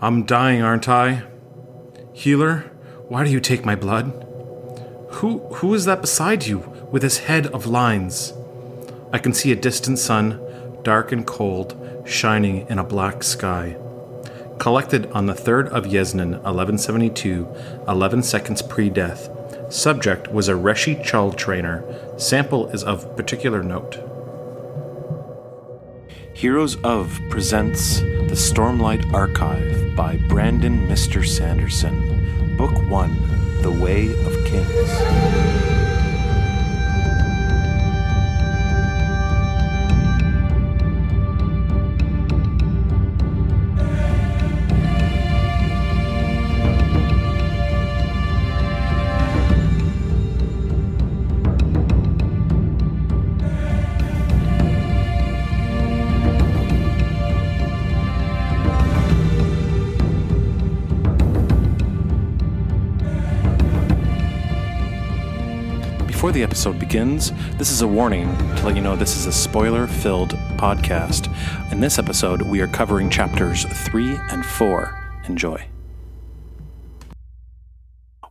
I'm dying, aren't I? Healer, why do you take my blood? Who who is that beside you with his head of lines? I can see a distant sun, dark and cold, shining in a black sky. Collected on the 3rd of Jesnan, 1172, 11 seconds pre death. Subject was a Reshi Chull trainer. Sample is of particular note. Heroes of presents The Stormlight Archive by Brandon Mr. Sanderson. Book 1 The Way of Kings. The episode begins, this is a warning to let you know this is a spoiler filled podcast. In this episode, we are covering chapters 3 and 4. Enjoy.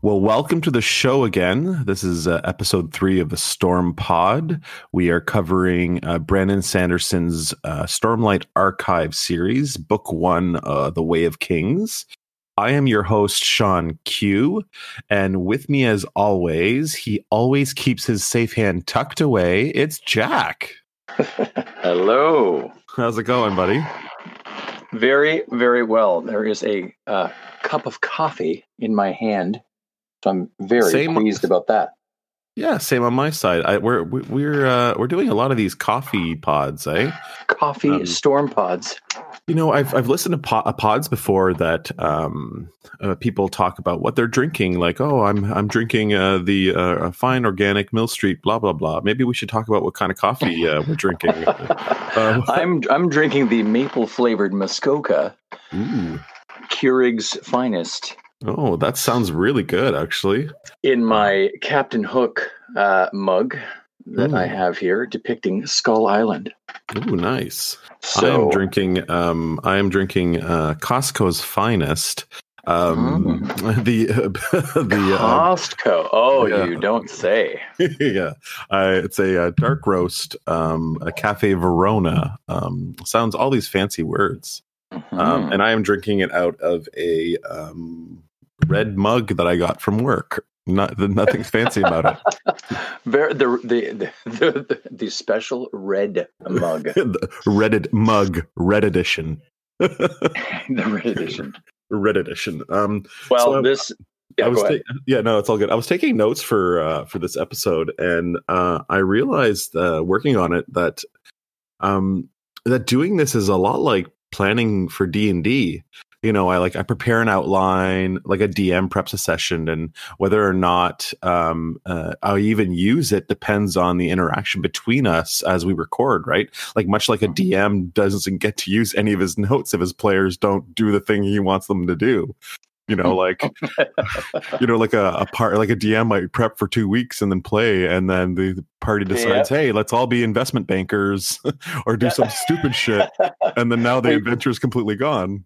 Well, welcome to the show again. This is uh, episode three of the Storm Pod. We are covering uh, Brandon Sanderson's uh, Stormlight Archive series, book one, uh, The Way of Kings. I am your host, Sean Q. And with me, as always, he always keeps his safe hand tucked away. It's Jack. Hello. How's it going, buddy? Very, very well. There is a uh, cup of coffee in my hand. So I'm very Same- pleased about that. Yeah, same on my side. I, we're we- we're uh, we're doing a lot of these coffee pods, eh? Coffee Um, storm pods. You know, I've I've listened to po- uh, pods before that um, uh, people talk about what they're drinking. Like, oh, I'm I'm drinking uh, the uh, fine organic Mill Street, blah blah blah. Maybe we should talk about what kind of coffee uh, we're drinking. Uh, I'm I'm drinking the maple flavored Muskoka, ooh. Keurig's finest, Oh, that sounds really good, actually. in my Captain Hook uh, mug that I have here, depicting Skull Island. Ooh, nice. I So am drinking. Um, I am drinking uh, Costco's finest. Um, the the uh, Costco. Oh, yeah. you don't say. yeah, uh, it's a, uh dark roast, um, a Cafe Verona. Um, sounds all these fancy words, um, Mhm. and I am drinking it out of a um, red mug that I got from work. Not nothing fancy about it. Ver- the, the, the, the, the special red mug, the Reddit mug, red edition. the red edition. red edition. Um, Well, So, this. Yeah, I was ta- yeah, no, it's all good. I was taking notes for uh, for this episode, and uh, I realized uh, working on it that um, that doing this is a lot like planning for D and D. You know, I like I prepare an outline, like a DM preps a session, and whether or not um, uh, I even use it depends on the interaction between us as we record. Right, like much like a DM doesn't get to use any of his notes if his players don't do the thing he wants them to do. You know, like you know, like a, a part, like a DM might prep for two weeks and then play, and then the, the party decides, hey, let's all be investment bankers or do some stupid shit, and then now the adventure is completely gone.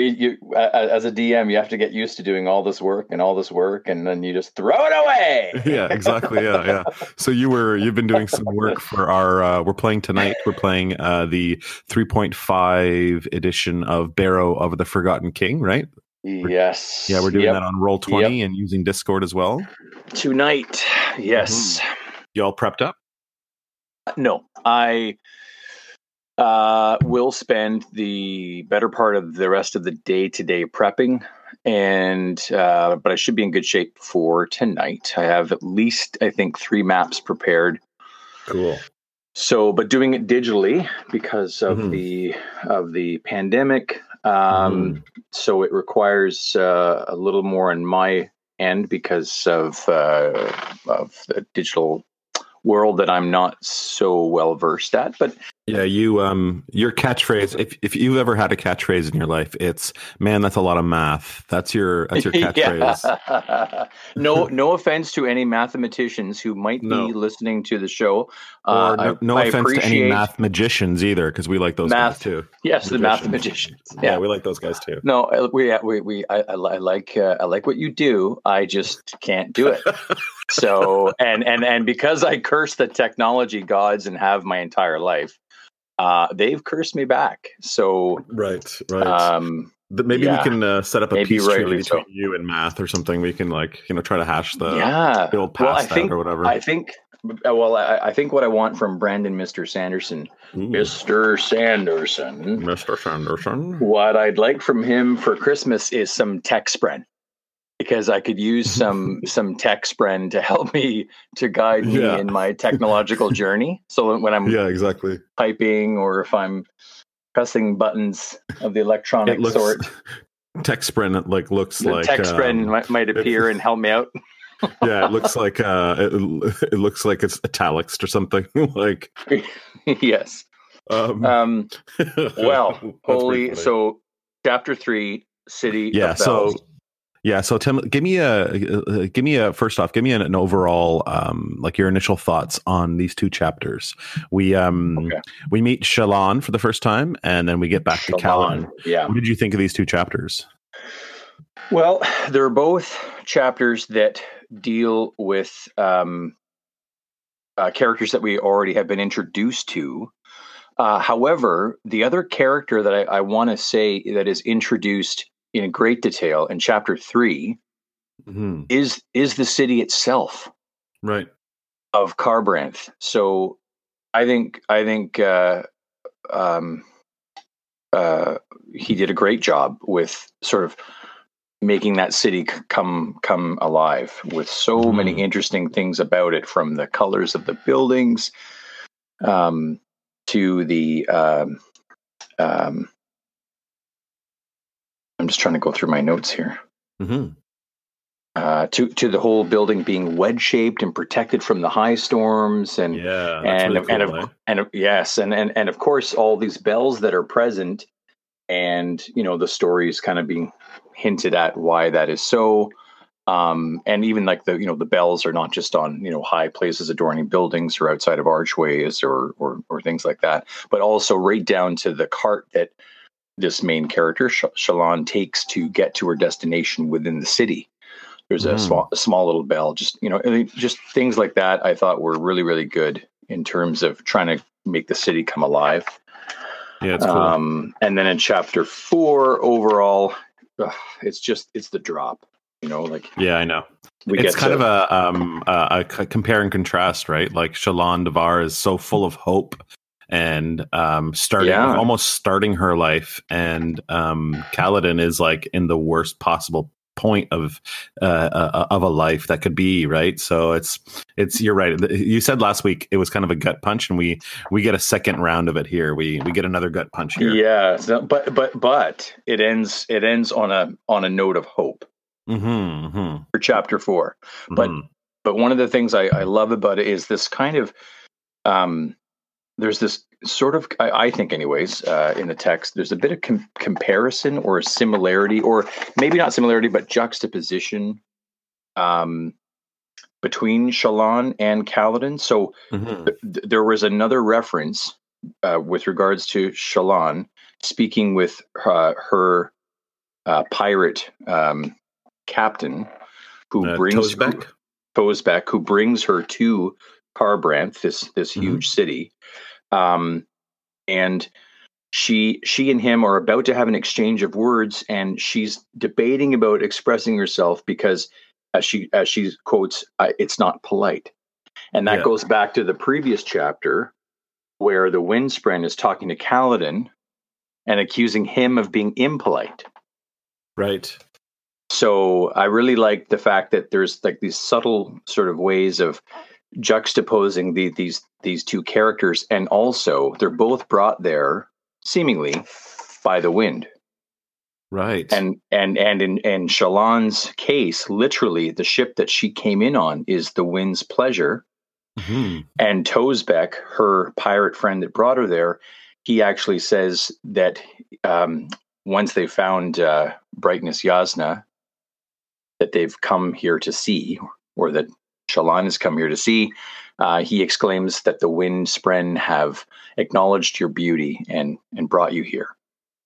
You, you, a- a- as a DM, you have to get used to doing all this work and all this work, and then you just throw it away. yeah, exactly. Yeah, yeah. So you were you've been doing some work for our. Uh, we're playing tonight. We're playing uh, the 3.5 edition of Barrow of the Forgotten King, right? Yes. Yeah, we're doing Yep. that on Roll 20 and using Discord as well. tonight. Yes. You all prepped up? No, I uh, will spend the better part of the rest of the day today prepping, and uh, but I should be in good shape for tonight. I have at least I think three maps prepared. Cool. So, but doing it digitally because of Mhm. the of the pandemic, um, so it requires uh, a little more on my end because of uh, of the digital world that I'm not so well versed at. But Yeah, you um your catchphrase if if you've ever had a catchphrase in your life, it's man, that's a lot of math. That's your that's your catchphrase. No no offense to any mathematicians who might No. be listening to the show. Uh, no, no I offense to any math magicians either, because we like those Math- guys too. Yes, the math magicians. mathematicians. Yeah. Yeah. we like those guys too. No, we we we I, I, I like uh, I like what you do. I just can't do it. so and and and because I curse the technology gods and have my entire life, uh, they've cursed me back. So Right, right. um, Th- maybe yeah. we can uh, set up a peace treaty rightly between you and math or something. We can like you know try to hash the, yeah. the old Well, I past think or whatever. I think uh, well I, I think what I want from Brandon, Mister Sanderson, Mister Sanderson. Mr. Sanderson. What I'd like from him for Christmas is some tech spread. Because I could use some some tech spread to help me to guide me Yeah. in my technological journey. So when I'm Yeah, exactly. typing or if I'm pressing buttons of the electronic looks sort, tech sprint like looks the like tech spread um, might, might appear and help me out. yeah, it looks like uh, it, it looks like it's italics or something. like, yes. um, Um, well, holy. So, chapter three, city. yeah, of so. Yeah, so Tim, give me a uh, give me a first off, give me an, an overall um, like your initial thoughts on these two chapters. We um Okay. we meet Shallan for the first time, and then we get back to Callan. Yeah. What did you think of these two chapters? Well, they're both chapters that deal with um, uh, characters that we already have been introduced to. Uh, however, the other character that I, I want to say that is introduced in great detail in chapter three Mhm. is is the city itself Right. of Kharbranth. So, I think I think uh, um, uh, he did a great job with sort of making that city c- come come alive with so many Mhm. interesting things about it, from the colors of the buildings um, to the. Um, um, I'm just trying to go through my notes here. hmm Uh, to to the whole building being wedge shaped and protected from the high storms and Yeah, and really and of, eh? and of- yes, and, and and of course all these bells that are present, and you know the stories kind of being hinted at why that is so, um, and even like the you know the bells are not just on you know high places adorning buildings or outside of archways or or or things like that, but also right down to the cart that this main character Sh- Shallan takes to get to her destination within the city. There's a Mm. small, a small little bell. Just you know, just things like that. I thought were really, really good in terms of trying to make the city come alive. Yeah, it's cool. Um, and then in chapter four, overall, ugh, it's just it's the drop. You know, like yeah, I know. it's kind to, of a um a, a compare and contrast, right? Like Shallan Davar is so full of hope and um starting Yeah. almost starting her life, and um Kaladin is like in the worst possible point of uh, uh of a life that could be right so it's it's you're right you said last week it was kind of a gut punch and we we get a second round of it here we we get another gut punch here yeah. So, but but but it ends it ends on a on a note of hope mm-hmm, mm-hmm, for chapter four. But- mhm. but one of the things I, I love about it is this kind of um, there's this sort of I, I think anyways uh, in the text there's a bit of com- comparison or similarity or maybe not similarity but juxtaposition um, between Shallan and Kaladin. So Mhm. th- th- there was another reference uh, with regards to Shallan speaking with uh, her uh, pirate um, captain who Uh, brings Tozbek? Tozbek, who brings her to Kharbranth, this this Mhm. huge city, um, and she she and him are about to have an exchange of words, and she's debating about expressing herself because, as she as she quotes, "It's not polite," and that Yeah. goes back to the previous chapter where the Windspren is talking to Kaladin and accusing him of being impolite. right So I really like the fact that there's like these subtle sort of ways of juxtaposing the, these these two characters, and also they're both brought there seemingly by the wind. right And and and in in Shallan's case, literally the ship that she came in on is the wind's pleasure, Mhm. And Tozbek, her pirate friend that brought her there, he actually says that um, once they found uh, Brightness Jasnah, that they've come here to see, or that Shallan has come here to see, uh, he exclaims that the wind spren have acknowledged your beauty and and brought you here.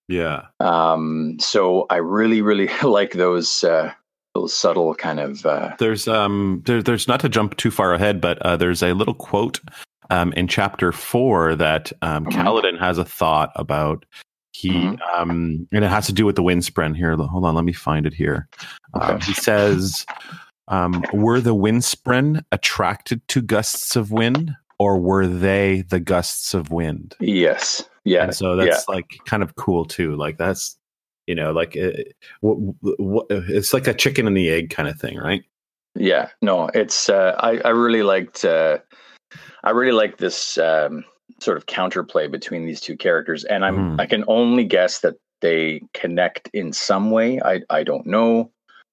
Yeah. Um, so I really, really like those uh, those subtle kind of uh, There's um there, there's not to jump too far ahead, but uh, there's a little quote um in chapter four that um Mhm. Kaladin has a thought about. He Mhm. um and it has to do with the wind spren here. Hold on, let me find it here. Um, Okay. he says, um, "Were the wind spren attracted to gusts of wind, or were they the gusts of wind?" yes, yeah, and so that's like kind of cool too. Like that's you know like it, w- it's like a chicken and the egg kind of thing, right? Yeah, no, it's uh, I I really liked uh, I really like this um, sort of counterplay between these two characters, and I'm Mhm. I can only guess that they connect in some way. I I don't know.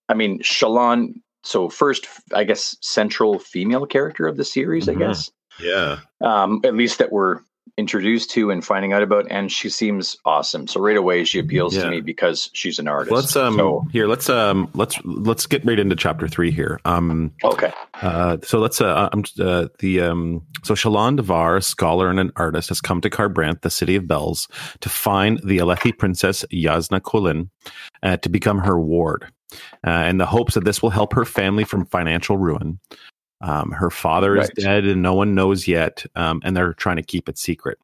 I mean, Shallan. So first, I guess central female character of the series. Mhm. I guess Yeah. um, at least that we're introduced to and finding out about, and she seems awesome. So right away, she appeals Yeah. to me because she's an artist. Let's um So, here let's um let's let's get right into chapter three here. Um okay. uh so let's uh, i'm uh the um so Shallan Davar, a scholar and an artist, has come to Kharbranth, the city of bells, to find the Alethi princess Jasnah Kholin uh, to become her ward, uh, in the hopes that this will help her family from financial ruin. Um, her father is dead and no one knows yet, um, and they're trying to keep it secret.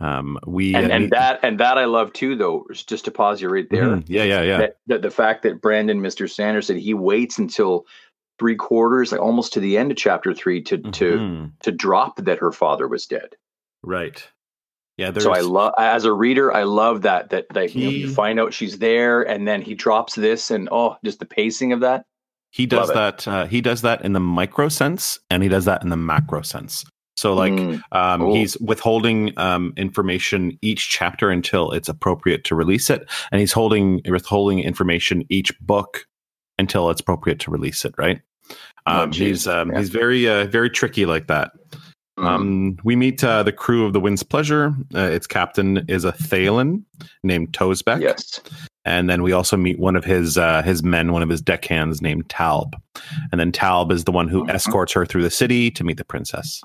Um, we and and that and that I love too, though. Just to pause you right there. Mhm. yeah, yeah, yeah. That, that the fact that Brandon, Mister Sanders, said he waits until three quarters, like almost to the end of chapter three, to to Mhm. to drop that her father was dead. Right. Yeah. So I love, as a reader, I love that that like you, know, you find out she's there, and then he drops this, and oh, just the pacing of that. He does that. Uh, he does that in the micro sense, and he does that in the macro sense. So, like, Mm, um, Cool. he's withholding um, information each chapter until it's appropriate to release it, and he's holding withholding information each book until it's appropriate to release it. Right. Oh, Um, geez. he's um, Yeah. he's very uh, very tricky like that. Um, we meet uh, the crew of the Wind's Pleasure. Uh, its captain is a Thaylen named Tozbek. yes, and then we also meet one of his uh, his men, one of his deckhands named Talb, and then Talb is the one who Mhm. escorts her through the city to meet the princess.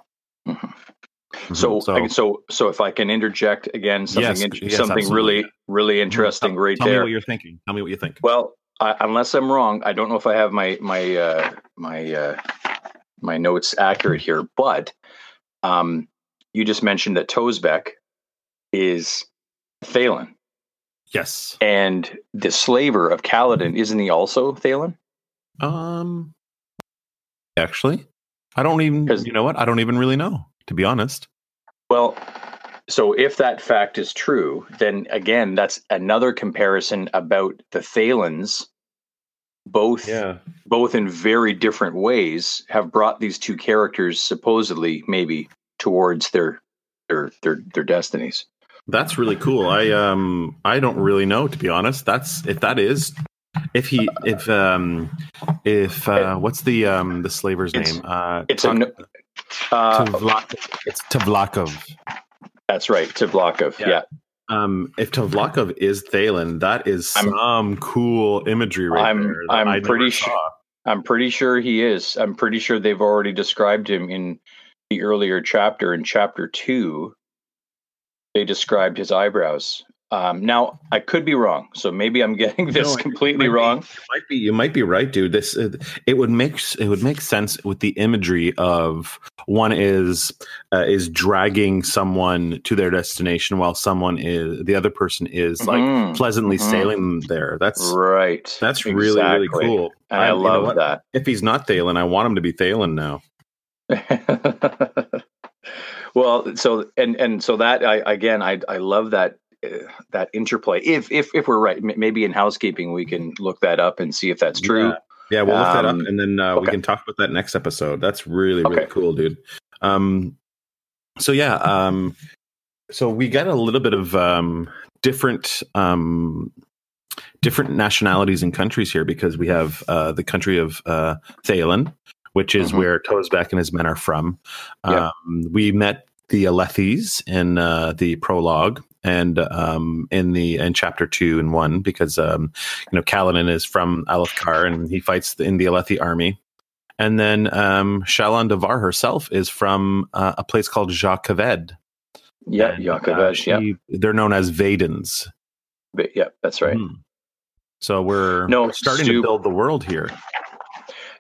Mhm. Mhm. So, so so, so, if I can interject again, something, Yes, yes, something absolutely. really, really interesting, tell, right tell me there. what you're thinking. Tell me what you think. Well, I, unless I'm wrong, I don't know if I have my my uh, my uh, my notes accurate here, but um, you just mentioned that Tozbek is Thaylen, yes. and the slaver of Kaladin isn't he also Thaylen? Um. Actually, I don't even. You know what? I don't even really know. To be honest. Well, so if that fact is true, then again, that's another comparison about the Thaylens. Both yeah. both in very different ways have brought these two characters supposedly maybe towards their their their their destinies That's really cool. I um I don't really know to be honest. That's if that is if he if um if uh what's the um the slaver's It's- name? Uh it's Tiv- un, uh, Tavlak- it's Tvlakv. that's right Tvlakv Yeah. yeah, Um if Tvlakv is Thaylen, that is I'm- some cool imagery right I'm- there. I'm I pretty sure- i'm pretty sure he is. I'm pretty sure they've already described him in the earlier chapter. In chapter 2 they described his eyebrows um, now i could be wrong so maybe i'm getting this No, completely might be- wrong it might be you might be right, dude. This uh, it would make it would make sense with the imagery of one is uh, is dragging someone to their destination while someone is the other person is like Mhm, pleasantly mhm. sailing them there. That's right that's really really cool. and i you know love that If he's not Thaylen, I want him to be Thaylen now. well, so and and so that I again I I love that that interplay. If if if we're right, maybe in housekeeping we can look that up and see if that's true. Yeah. Yeah, we'll look that up Um, and then uh, we can talk about that next episode. That's really really Okay. cool, dude. Um, so yeah, um, so we got a little bit of um, different um, different nationalities and countries here because we have uh, the country of uh, Thaylen, which is Mhm. where Tozbek and his men are from. Um, we met the Alethis in uh, the prologue and um, in the in chapter two and one because um, you know Kaladin is from Alethkar and he fights in the Alethi army. And then um, Shalon Devar herself is from uh, a place called Jacques Yeah, and, uh, yeah, They're known as Vedens. But yeah, that's right. Mhm. So we're No, we're starting Stu- to build the world here.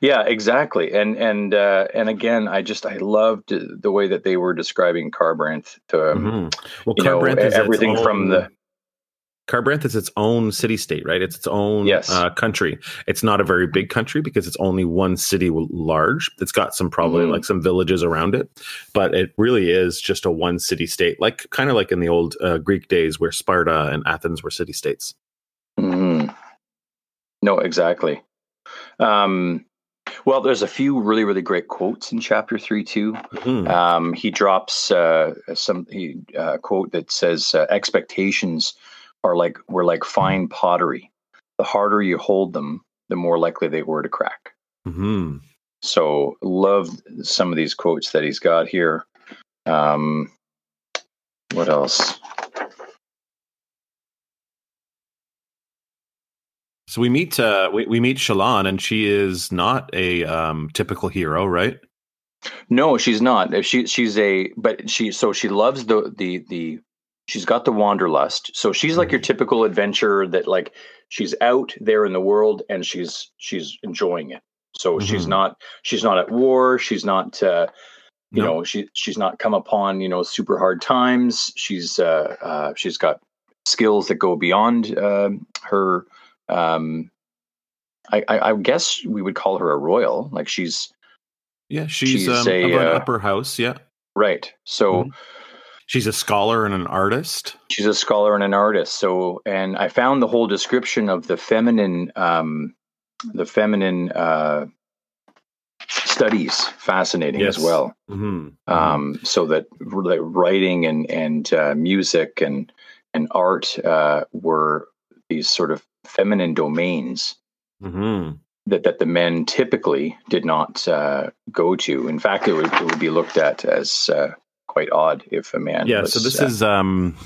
Yeah, exactly. And and uh, and again, I just I loved the way that they were describing Kharbranth. To, um, Mhm. Well, you know, Kharbranth is everything from the Kharbranth is its own city state, right? It's its own Yes. uh, country. It's not a very big country because it's only one city large. It's got some probably Mhm. like some villages around it, but it really is just a one city state, like kind of like in the old uh, Greek days where Sparta and Athens were city states. Mhm. No, exactly. Um, well, there's a few really really great quotes in chapter three too. Mhm. Um, he drops uh, some he, uh, quote that says uh, expectations are like were like fine pottery. The harder you hold them, the more likely they were to crack. Mhm. So love some of these quotes that he's got here. Um, what else? So we meet uh, we, we meet Shallan, and she is not a um, typical hero, right? No, she's not. If She she's a but she so she loves the the the she's got the wanderlust. So she's like your typical adventurer that like she's out there in the world and she's she's enjoying it. So she's Mhm. not she's not at war. She's not uh, you No. know she she's not come upon you know super hard times. She's uh, uh she's got skills that go beyond um her. Um, I, I I guess we would call her a royal. Like she's Yeah, she's, She's um, a, of an uh, upper house. Yeah, right. So. Mhm. she's a scholar and an artist. she's a scholar and an artist so and i found the whole description of the feminine um the feminine uh studies fascinating Yes. as well hmm um so that like writing and and uh, music and and art uh were these sort of feminine domains hmm that that the men typically did not uh go to. In fact it would, it would be looked at as uh quite odd if a man yeah was, so this uh, is um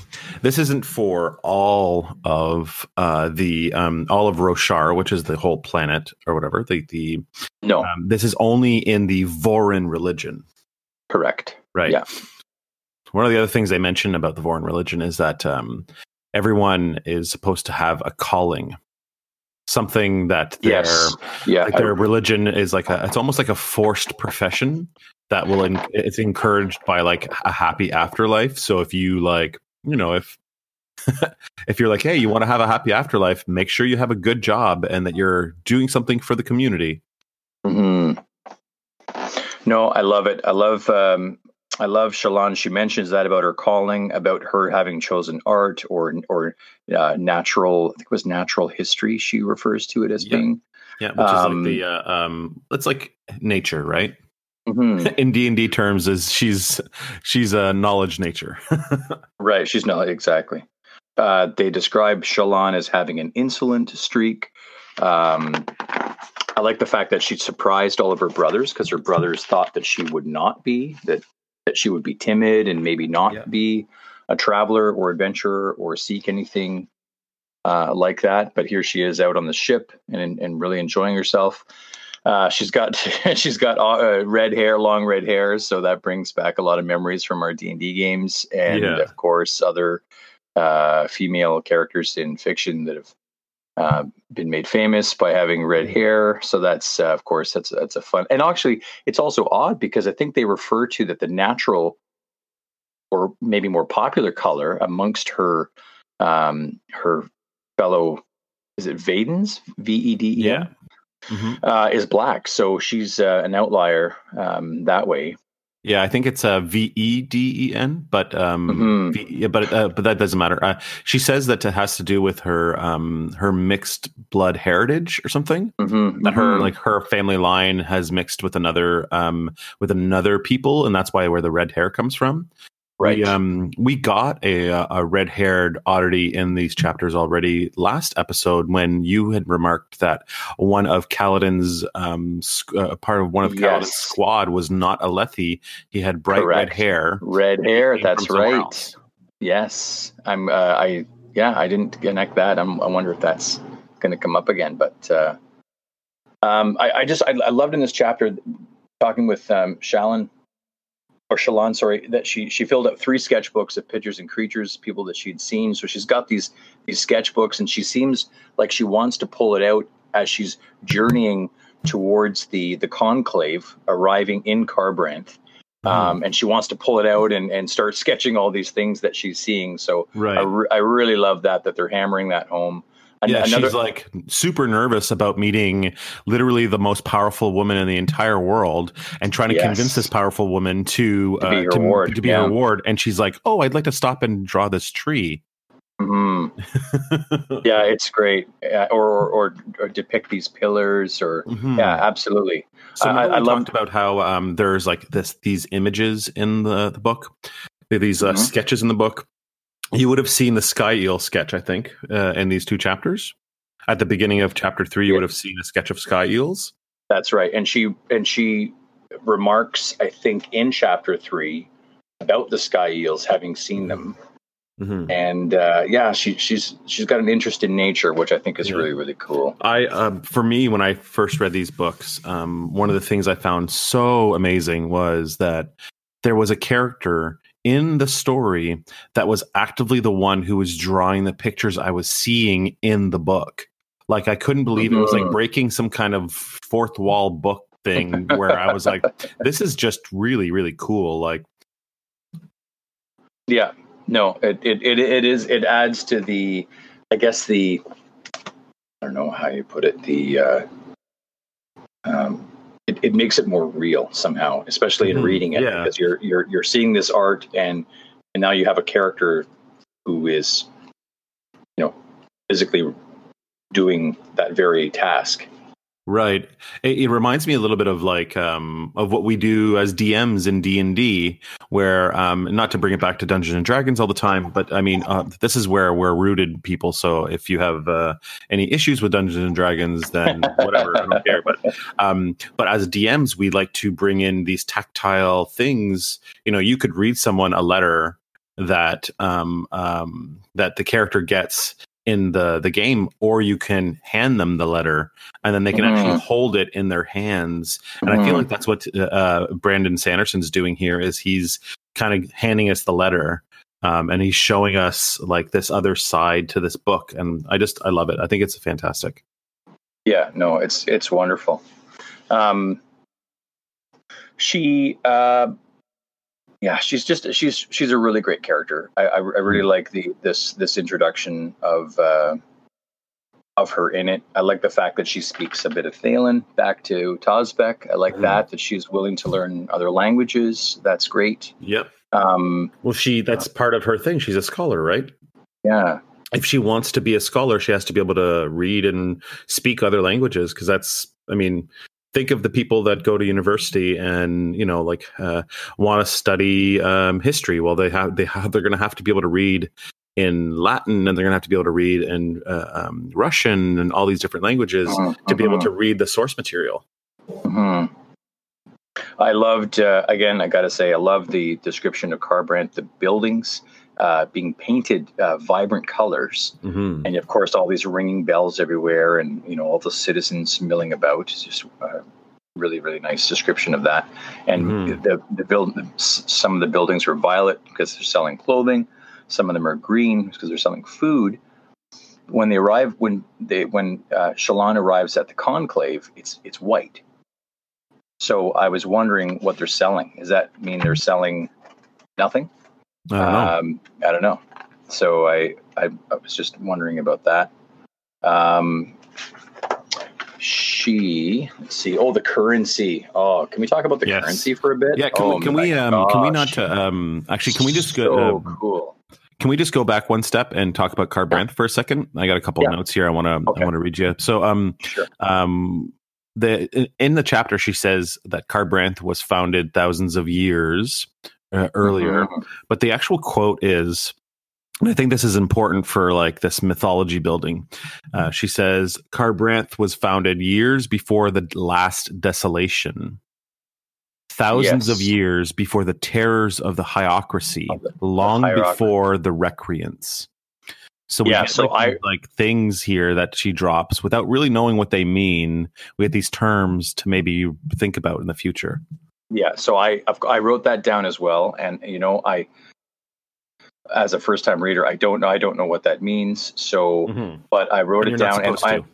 this isn't for all of uh the um all of roshar which is the whole planet or whatever. The the no. um, this is only in the vorin religion. Correct. Right. Yeah. one of the other things they mention about the vorin religion is that um everyone is supposed to have a calling something that their yes yeah like I- religion is like a it's almost like a forced profession that will en- it's encouraged by like a happy afterlife so if you like you know if if you're like hey you want to have a happy afterlife make sure you have a good job and that you're doing something for the community mm-hmm. No, I love it. I love um, I love Shallan. She mentions that about her calling, about her having chosen art or or uh, natural. I think it was natural history. She refers to it as Yeah. being. yeah which is Um, like the uh, um it's like nature right Mhm. in d&d terms is she's she's a knowledge nature Right. She's not exactly. Uh, they describe Shallan as having an insolent streak. Um, I like the fact that she surprised all of her brothers because her brothers thought that she would not be that that she would be timid and maybe not Yeah. be a traveler or adventurer or seek anything uh, like that. But here she is out on the ship and and really enjoying herself. Uh, she's got she's got uh, red hair, long red hair, so that brings back a lot of memories from our D and D games, and Yeah. of course other uh, female characters in fiction that have uh, been made famous by having red hair. So that's uh, of course that's that's a fun. And actually, it's also odd because I think they refer to that the natural or maybe more popular color amongst her um, her fellow is it Vedens V E D E N Mhm. uh, is black. So she's uh, an outlier um, that way. Yeah, I think it's a V E D E N, but um, Mhm. v, yeah, but uh, but that doesn't matter. Uh, she says that it has to do with her um her mixed blood heritage or something. Mhm, That her mhm. like her family line has mixed with another um with another people, and that's why where the red hair comes from. Right. We, um, we got a a red haired oddity in these chapters already last episode when you had remarked that one of Kaladin's um sc- uh, part of one of Kaladin's squad was not Alethi. He had bright red hair. Red hair. That's right. else. Yes, I'm. Uh, I yeah, I didn't connect that. I'm, I wonder if that's going to come up again. But uh, um, I, I just I, I loved in this chapter talking with um, Shallan or Shallan, sorry, that she she filled up three sketchbooks of pictures and creatures, people that she'd seen. So she's got these these sketchbooks, and she seems like she wants to pull it out as she's journeying towards the the conclave, arriving in Kharbranth. Mm-hmm. Um, and she wants to pull it out and, and start sketching all these things that she's seeing. So Right. I, re- I really love that that they're hammering that home. An- yeah, another- she's like super nervous about meeting literally the most powerful woman in the entire world and trying to Yes. convince this powerful woman to To be uh, her to, ward, to be yeah. her ward. And she's like, "Oh, I'd like to stop and draw this tree." Mhm. yeah, it's great. Uh, or, or, or or depict these pillars, or Mhm. yeah, absolutely. So I- I we love- talked about how um, there's like this these images in the, the book, these uh, Mhm. sketches in the book. You would have seen the sky eel sketch, I think, uh, in these two chapters. At the beginning of chapter three, you Yeah. would have seen a sketch of sky eels. That's right. And she and she remarks, I think, in chapter three about the sky eels, having seen them. Mhm. And uh, yeah, she she's she's got an interest in nature, which I think is Yeah. really really cool. I, um, for me, when I first read these books, um, one of the things I found so amazing was that there was a character in the story that was actively the one who was drawing the pictures I was seeing in the book. Like I couldn't believe it was like Mhm. breaking some kind of fourth wall book thing where I was like, this is just really, really cool. Like, Yeah, no, it, it it it is. It adds to the, I guess the, I don't know how you put it. The, uh, um, it, makes it more real somehow, especially in Mhm, reading it, yeah. because you're you're you're seeing this art and and now you have a character who is, you know, physically doing that very task. Right. It, it reminds me a little bit of like um, of what we do as DMs in D and D, where um, not to bring it back to Dungeons and Dragons all the time, but I mean uh, this is where we're rooted people. So if you have uh, any issues with Dungeons and Dragons, then whatever, I don't care. But um, but as DMs, we like to bring in these tactile things. You know, you could read someone a letter that um, um, that the character gets in the the game, or you can hand them the letter and then they can actually hold it in their hands. And I feel Mhm. like that's what uh, Brandon Sanderson's doing here is he's kind of handing us the letter. Um, and he's showing us like this other side to this book, and I just I love it. I think it's fantastic. Yeah, no, it's it's wonderful. Um, she, uh, yeah, she's just she's she's a really great character. I I, I really like the this this introduction of uh, of her in it. I like the fact that she speaks a bit of Thaylen back to Tozbek. I like Mhm. that that she's willing to learn other languages. That's great. Yep. Um, Well, she that's part of her thing. She's a scholar, right? yeah, If she wants to be a scholar, she has to be able to read and speak other languages because that's. I mean, think of the people that go to university and you know like uh, want to study um, history. Well they have they have they're going to have to be able to read in latin and they're going to have to be able to read in uh, um, russian and all these different languages to be able to read the source material. Hmm I loved uh, again. I got to say, I love the description of Kharbranth, the buildings uh, being painted uh, vibrant colors, hmm and of course, all these ringing bells everywhere, and you know, all the citizens milling about. It's just uh, really, really nice description of that. And Mhm. the the build, some of the buildings are violet because they're selling clothing. Some of them are green because they're selling food. When they arrive, when they when uh, Shallan arrives at the conclave, it's it's white. So I was wondering what they're selling. Does that mean they're selling nothing? I don't know Um, I don't know. So I, I I was just wondering about that. Um, she let's see. Oh, the currency. Oh, can we talk about the Yes. currency for a bit? yeah can oh, we can we um can we not um actually can we just so go uh, cool? Can we just go back one step and talk about Kharbranth for a second? I got a couple Yeah. of notes here. I want to Okay. I want to read you. So, um, Sure. um, the in the chapter she says that Kharbranth was founded thousands of years uh, earlier, Mhm. but the actual quote is and I think this is important for like this mythology building. Uh, she says, Kharbranth was founded years before the last desolation, thousands of years before the terrors of the Hierocracy, Of the- long Hierocracy. before the Recreance. So we Yeah, get so like, I- like things here that she drops without really knowing what they mean. We get these terms to maybe think about in the future. Yeah, so I I've, wrote that down as well, and you know I, as a first time reader, I don't know I don't know what that means. So, but I wrote And it down, and I to.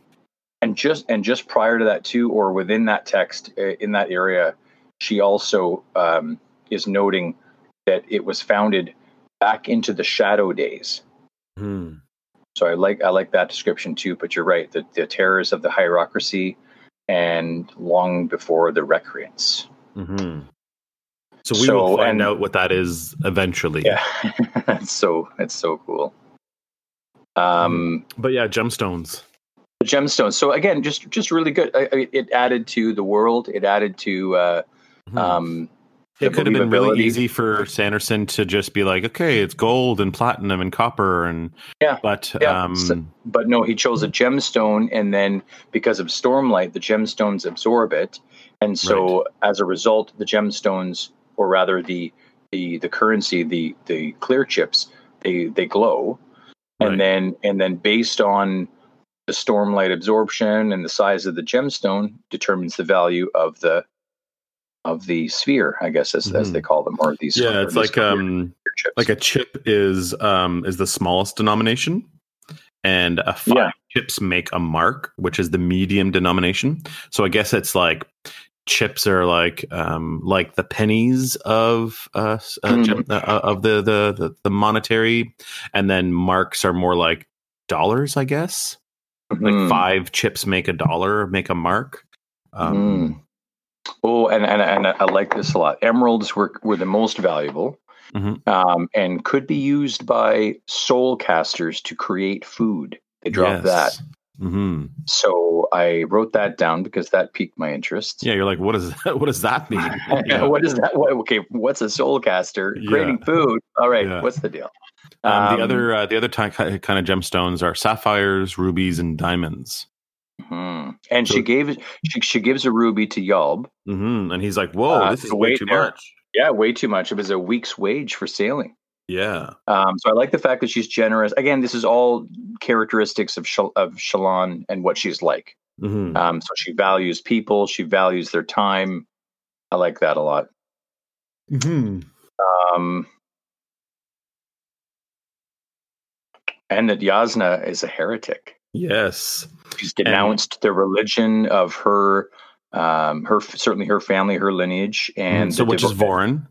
and just and just prior to that too, or within that text uh, in that area, she also um, is noting that it was founded back into the shadow days. Hmm. So I like I like that description too. But you're right, the the terrors of the Hierocracy, and long before the Recreance. Hmm So we So, will find and- out what that is eventually. Yeah, it's so it's so cool. Um, But yeah, gemstones. the gemstones. So again, just just really good. I, I, it added to the world. It added to uh, Hmm. um, it could have been really easy for Sanderson to just be like, okay, it's gold and platinum and copper and Yeah, but yeah. um So- but no, he chose a gemstone, and then because of stormlight, the gemstones absorb it, and so as a result, the gemstones, or rather the the the currency, the the clear chips, they they glow, and Right. then and then based on the stormlight absorption and the size of the gemstone determines the value of the of the sphere, I guess as, as Mhm. they call them, or these. yeah, it's these like um chips. like a chip is um is the smallest denomination and a five Yeah. chips make a mark, which is the medium denomination. So I guess it's like chips are like um like the pennies of uh, uh, Mhm. gem- uh of the, the the the monetary and then marks are more like dollars, I guess. like Mhm. five chips make a dollar, make a mark. Um, Oh, and, and and I like this a lot. Emeralds were were the most valuable, Mhm. um, and could be used by soul casters to create food. They dropped that, hmm so I wrote that down because that piqued my interest. Yeah, you're like, what does that, what does that mean? Yeah. what is that? What, okay, what's a soul caster? Yeah. Creating food. All right, Yeah. what's the deal? Um, the Um, other uh, the other ty- kind of gemstones are sapphires, rubies, and diamonds. hmm. And So- she gave she she gives a ruby to Yalb. hmm And he's like, "Whoa, Uh, this is way too there. much." Yeah, way too much. It was a week's wage for sailing. Yeah, Um, so I like the fact that she's generous. Again, this is all characteristics of Shal- of Shallan and what she's like. hmm Um, so she values people. She values their time. I like that a lot. hmm Um, and that Jasnah is a heretic. yes, She's denounced the religion of her, um, her certainly her family, her lineage, and Mm, so the which is devo- Vorin.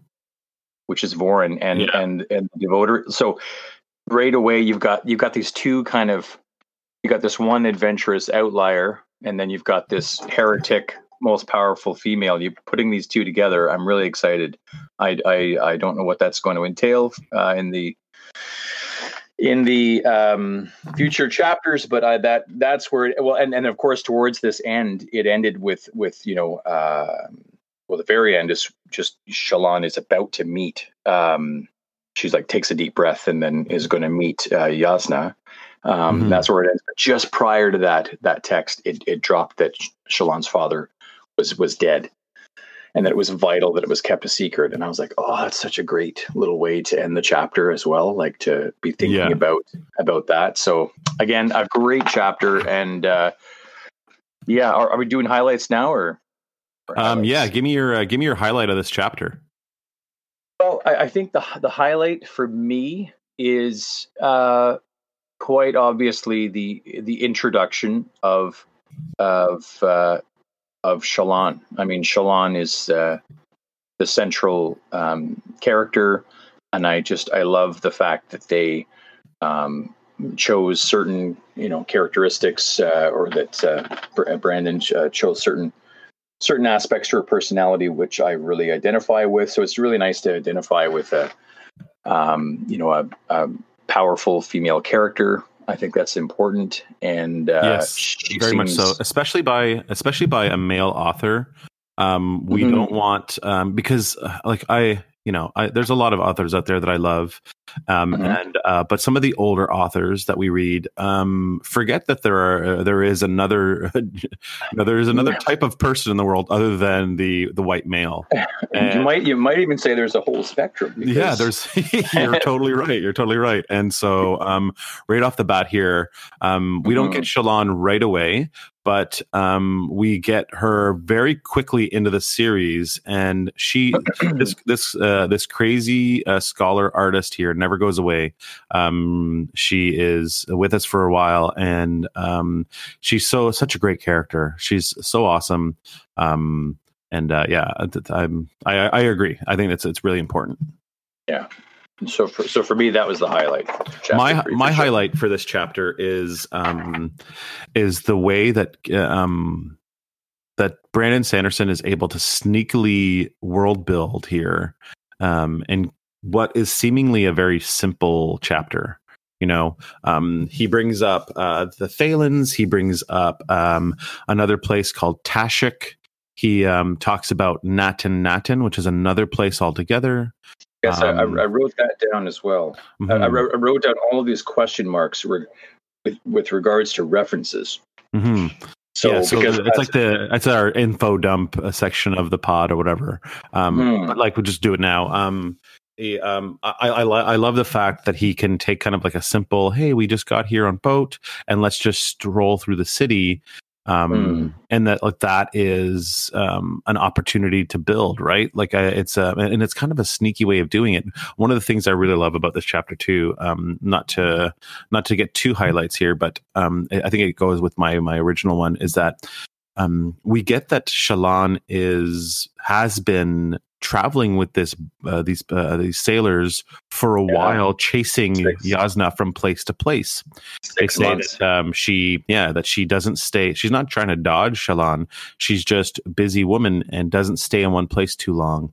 Which is Vorin and Yeah. and and devoter. So right away you've got you've got these two kind of you got this one adventurous outlier, and then you've got this heretic, most powerful female. You're putting these two together, I'm really excited. I I, I don't know what that's going to entail uh, in the in the um, future chapters, but I, that that's where it, well, and and of course towards this end, it ended with with you know. Uh, well, the very end is just Shallan is about to meet. Um, she's like takes a deep breath and then is going to meet uh, Jasnah. Um, Mhm. That's where it ends. But just prior to that, that text, it, it dropped that Shallan's father was was dead, and that it was vital that it was kept a secret. And I was like, oh, that's such a great little way to end the chapter as well. Like to be thinking Yeah. about about that. So again, a great chapter, and uh, yeah, are, are we doing highlights now or? Um, yeah, give me your uh, give me your highlight of this chapter. Well, I, I think the the highlight for me is uh, quite obviously the the introduction of of uh, of Shallan. I mean, Shallan is uh, the central um, character, and I just I love the fact that they um, chose certain you know characteristics, uh, or that uh, Brandon uh, chose certain certain aspects to her personality which I really identify with. So it's really nice to identify with a, um, you know, a, a powerful female character. I think that's important, and uh, yes, she very much so. Especially by especially by a male author. Um, we Mhm. don't want um, because uh, like I you know, I, there's a lot of authors out there that I love, um, Mhm. and uh, but some of the older authors that we read um, forget that there are uh, there is another you know, there is another type of person in the world other than the the white male. you might you might even say there's a whole spectrum. yeah, there's you're totally right. You're totally right. And so um, right off the bat here, um, we don't Mhm. get Shallan right away, but um, we get her very quickly into the series, and she this this uh, this crazy uh, scholar artist here never goes away. Um, she is with us for a while, and um, she's so such a great character. She's so awesome. Um, and uh, yeah, I'm I, I agree. I think it's it's really important. Yeah. So for so for me that was the highlight. My my sure. highlight for this chapter is um is the way that uh, um that Brandon Sanderson is able to sneakily world build here um and what is seemingly a very simple chapter you know um he brings up uh the Thaylens he brings up um another place called Tashikk he um talks about Natanatan which is another place altogether Yes, I, I, um, wrote that down as well. I, I wrote, I wrote down all of these question marks re- with with regards to references. Mhm. So, yeah, so because it's like the it's our info dump uh, section of the pod or whatever. Um, Hmm. but like we'll just do it now. Um, um, I I, I love the fact that he can take kind of like a simple, hey, we just got here on boat, and let's just stroll through the city. Um, Hmm. and that like that is um an opportunity to build, right? Like uh, it's uh, and it's kind of a sneaky way of doing it. One of the things I really love about this chapter too, um, not to not to get two highlights here, but um, I I think it goes with my my original one is that um, we get that Shallan is has been traveling with this uh, these uh, these sailors for a Yeah. while, chasing Six. Jasnah from place to place. They say months. that um, she, yeah, that she doesn't stay. She's not trying to dodge Shallan. She's just a busy woman and doesn't stay in one place too long.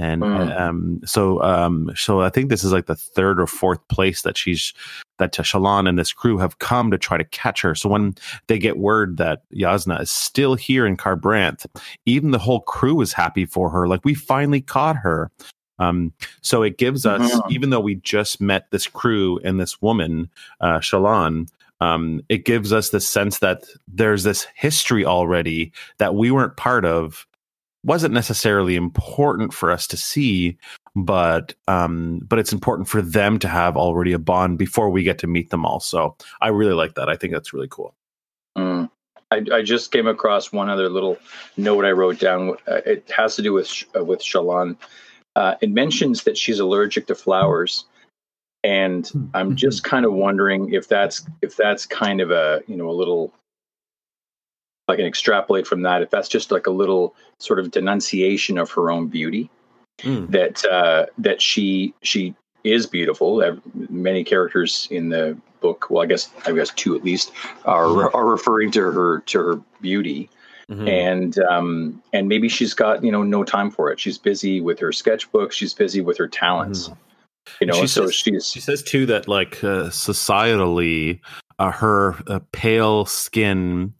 And Mm. um, so, um, so I think this is like the third or fourth place that she's that Shallan and this crew have come to try to catch her. So when they get word that Jasnah is still here in Kharbranth, even the whole crew is happy for her. Like we finally caught her. Um, so it gives us, Mhm. even though we just met this crew and this woman, uh, Shallan, um, it gives us the sense that there's this history already that we weren't part of. Wasn't necessarily important for us to see, but um, but it's important for them to have already a bond before we get to meet them all. So I really like that. I think that's really cool. Mm. I, I just came across one other little note I wrote down. Uh, It has to do with uh, with Shallan. Uh, it mentions that she's allergic to flowers, and I'm just kind of wondering if that's if that's kind of a you know a little like an extrapolate from that. If that's just like a little sort of denunciation of her own beauty Mm. that uh, that she she is beautiful. Many characters in the book, well, I guess I guess two at least, are are referring to her to her beauty, Mhm. and um, and maybe she's got you know no time for it. She's busy with her sketchbook. She's busy with her talents. Mhm. You know, She so says- she's She says too that like uh, societally, uh, her uh, pale skin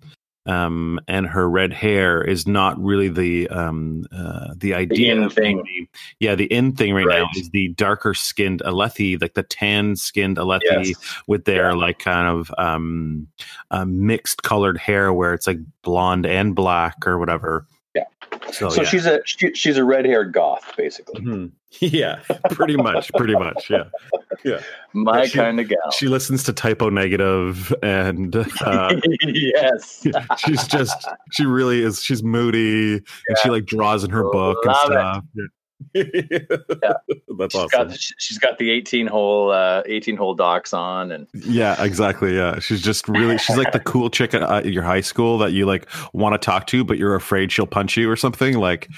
um, and her red hair is not really the um, uh, the idea of thing. beauty. Yeah, the in thing right, now is the darker skinned Alethi, like the tan skinned Alethi yes, with their Yeah. like kind of um, uh, mixed colored hair where it's like blonde and black or whatever. Yeah. So, so yeah. she's a she, she's a red haired goth, basically. Mhm. yeah, pretty much, pretty much. Yeah. My Yeah, she- kind of gal. She listens to Type O Negative and uh, yes, she's just she really is she's moody and she like draws in her book and stuff. it. Yeah. That's she's awesome. got she's got the eighteen hole uh, eighteen hole docs on, and yeah, exactly. Yeah, she's just really she's like the cool chick at uh, your high school that you like want to talk to, but you're afraid she'll punch you or something. Like,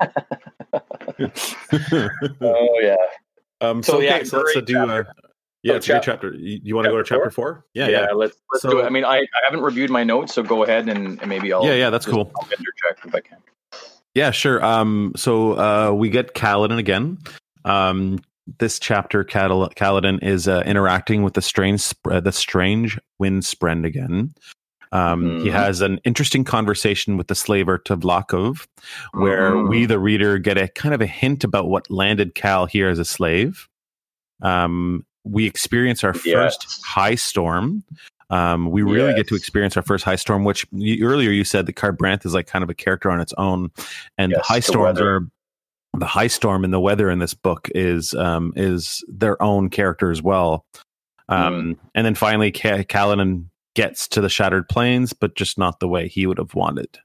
oh yeah, um. So, So, yeah, okay, so let's uh, do. Uh, yeah, it's a great chapter. You, you want to go to chapter four? Yeah, yeah. yeah, Let's let's So- do it. I mean, I, I haven't reviewed my notes, so go ahead and, and maybe I'll yeah, yeah. That's cool. I'll interject if I can. Yeah, sure. Um, so uh, we get Kaladin again. Um, this chapter, Kal- Kaladin is uh, interacting with the strange, sp- uh, the strange windspren again. Um, Mhm. He has an interesting conversation with the slaver Tvlakv, where Mhm. we, the reader, get a kind of a hint about what landed Cal here as a slave. Um, we experience our first high storm. Um, we really get to experience our first high storm, which you, earlier you said that Kharbranth is like kind of a character on its own, and Yes, the high the storms weather. are the high storm and the weather in this book is um, is their own character as well. Um, Mm. And then finally, Ca- Kaladin gets to the Shattered Plains, but just not the way he would have wanted.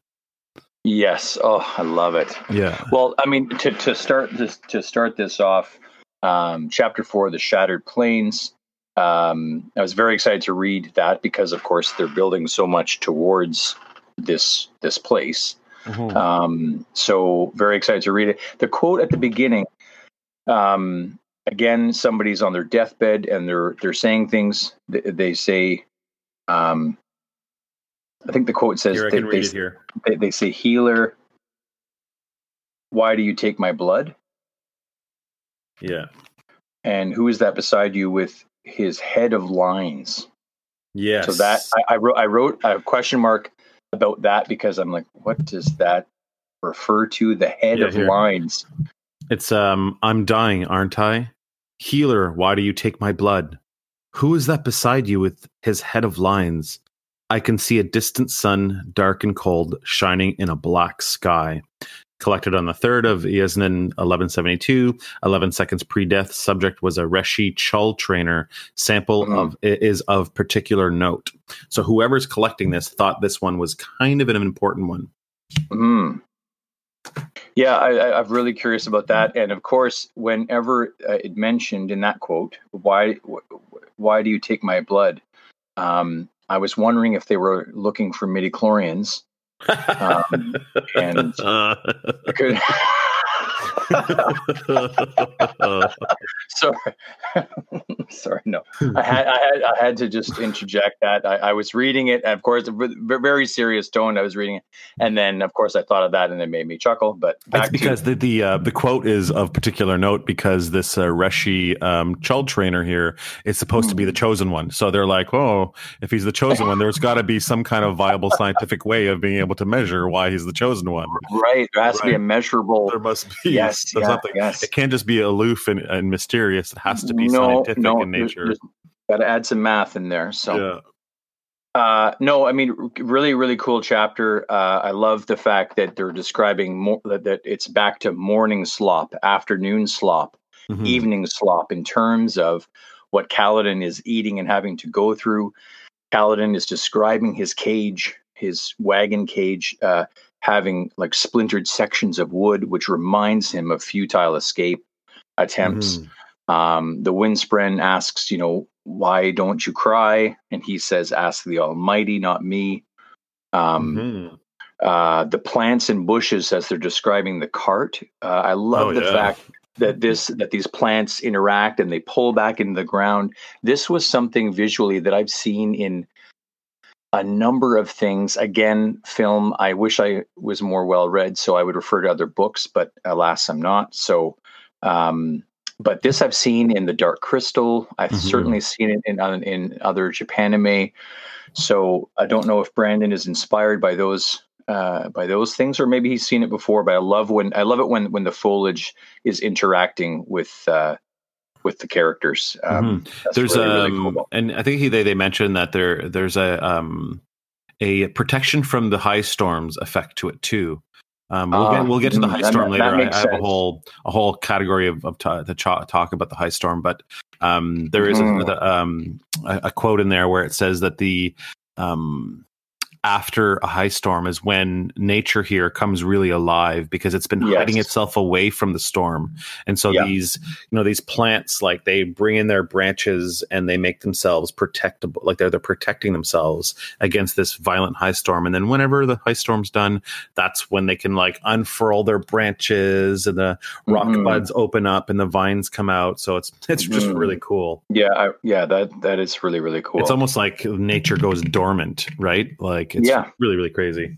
Yes. Oh, I love it. Yeah. Well, I mean, to, to start this to start this off, um, chapter four, the Shattered Plains. Um, I was very excited to read that because, of course, they're building so much towards this this place. Um, so very excited to read it. The quote at the beginning, um, again, somebody's on their deathbed and they're they're saying things. They, they say, um, I think the quote says, Here, they, they, here. they, they say, "Healer, why do you take my blood?" Yeah. And who is that beside you with his head of lines? Yes. So that I, I wrote I wrote a question mark about that because I'm like, what does that refer to? The head Yeah, of here. lines. It's um I'm dying, aren't I? Healer, why do you take my blood? Who is that beside you with his head of lines? I can see a distant sun, dark and cold, shining in a black sky. Collected on the 3rd of Jesnan 1172, 11 seconds pre-death. Subject was a Reshi Chull trainer. Sample Mhm. of is of particular note. So whoever's collecting this thought this one was kind of an important one. Hmm. Yeah, I, I, I'm really curious about that. And of course, whenever uh, it mentioned in that quote, why wh- why do you take my blood? Um, I was wondering if they were looking for midichlorians. Um, and- Could- sorry, sorry. No, I had, I had, I had to just interject that. I, I was reading it, and of course, very serious tone. I was reading it, and then, of course, I thought of that, and it made me chuckle. But back That's because the the uh, the quote is of particular note because this uh, Reshi um, chull trainer here is supposed to be the chosen one. So they're like, oh, if he's the chosen one, there's got to be some kind of viable scientific way of being able to measure why he's the chosen one. right, there has to be a measurable. There must be Yes, some- yeah, something. yes. It can't just be aloof and, and mysterious. It has to be no, scientific no, in nature. Got to add some math in there. So. yeah. Uh, no, I mean, really, really cool chapter. Uh, I love the fact that they're describing more, that, that it's back to morning slop, afternoon slop, Mhm. evening slop in terms of what Kaladin is eating and having to go through. Kaladin is describing his cage, his wagon cage, uh, having like splintered sections of wood, which reminds him of futile escape attempts. Mhm. Um, the Windspren asks, you know, why don't you cry? And he says, ask the Almighty, not me. Um, Mhm. uh, the plants and bushes, as they're describing the cart, uh, I love Oh, the yeah. fact that this that these plants interact and they pull back into the ground. This was something visually that I've seen in a number of things. Again, film. I wish I was more well read, so I would refer to other books, but alas, I'm not. So, um, but this I've seen in the Dark Crystal. I've Mhm. certainly seen it in in, in other Japanime. So I don't know if Brandon is inspired by those uh, by those things, or maybe he's seen it before. But I love when I love it when when the foliage is interacting with uh, with the characters. Um, that's there's really, really um cool. and i think he, they, they mentioned that there there's a um a protection from the high storms effect to it too um we'll, Ah, get, we'll get to the mm, high storm that later I, I have a whole a whole category of, of ta- to talk about the high storm but um there is a, Mhm. the, um a, a quote in there where it says that the um after a high storm is when nature here comes really alive because it's been hiding itself away from the storm. And so Yeah. these you know these plants like they bring in their branches and they make themselves protectable like they're they're protecting themselves against this violent high storm. And then whenever the high storm's done that's when they can like unfurl their branches and the rock Mhm. buds open up and the vines come out. So it's it's just really cool. Yeah, I, yeah, that that is really really cool. it's almost like nature goes dormant right? Like it's Yeah. really really crazy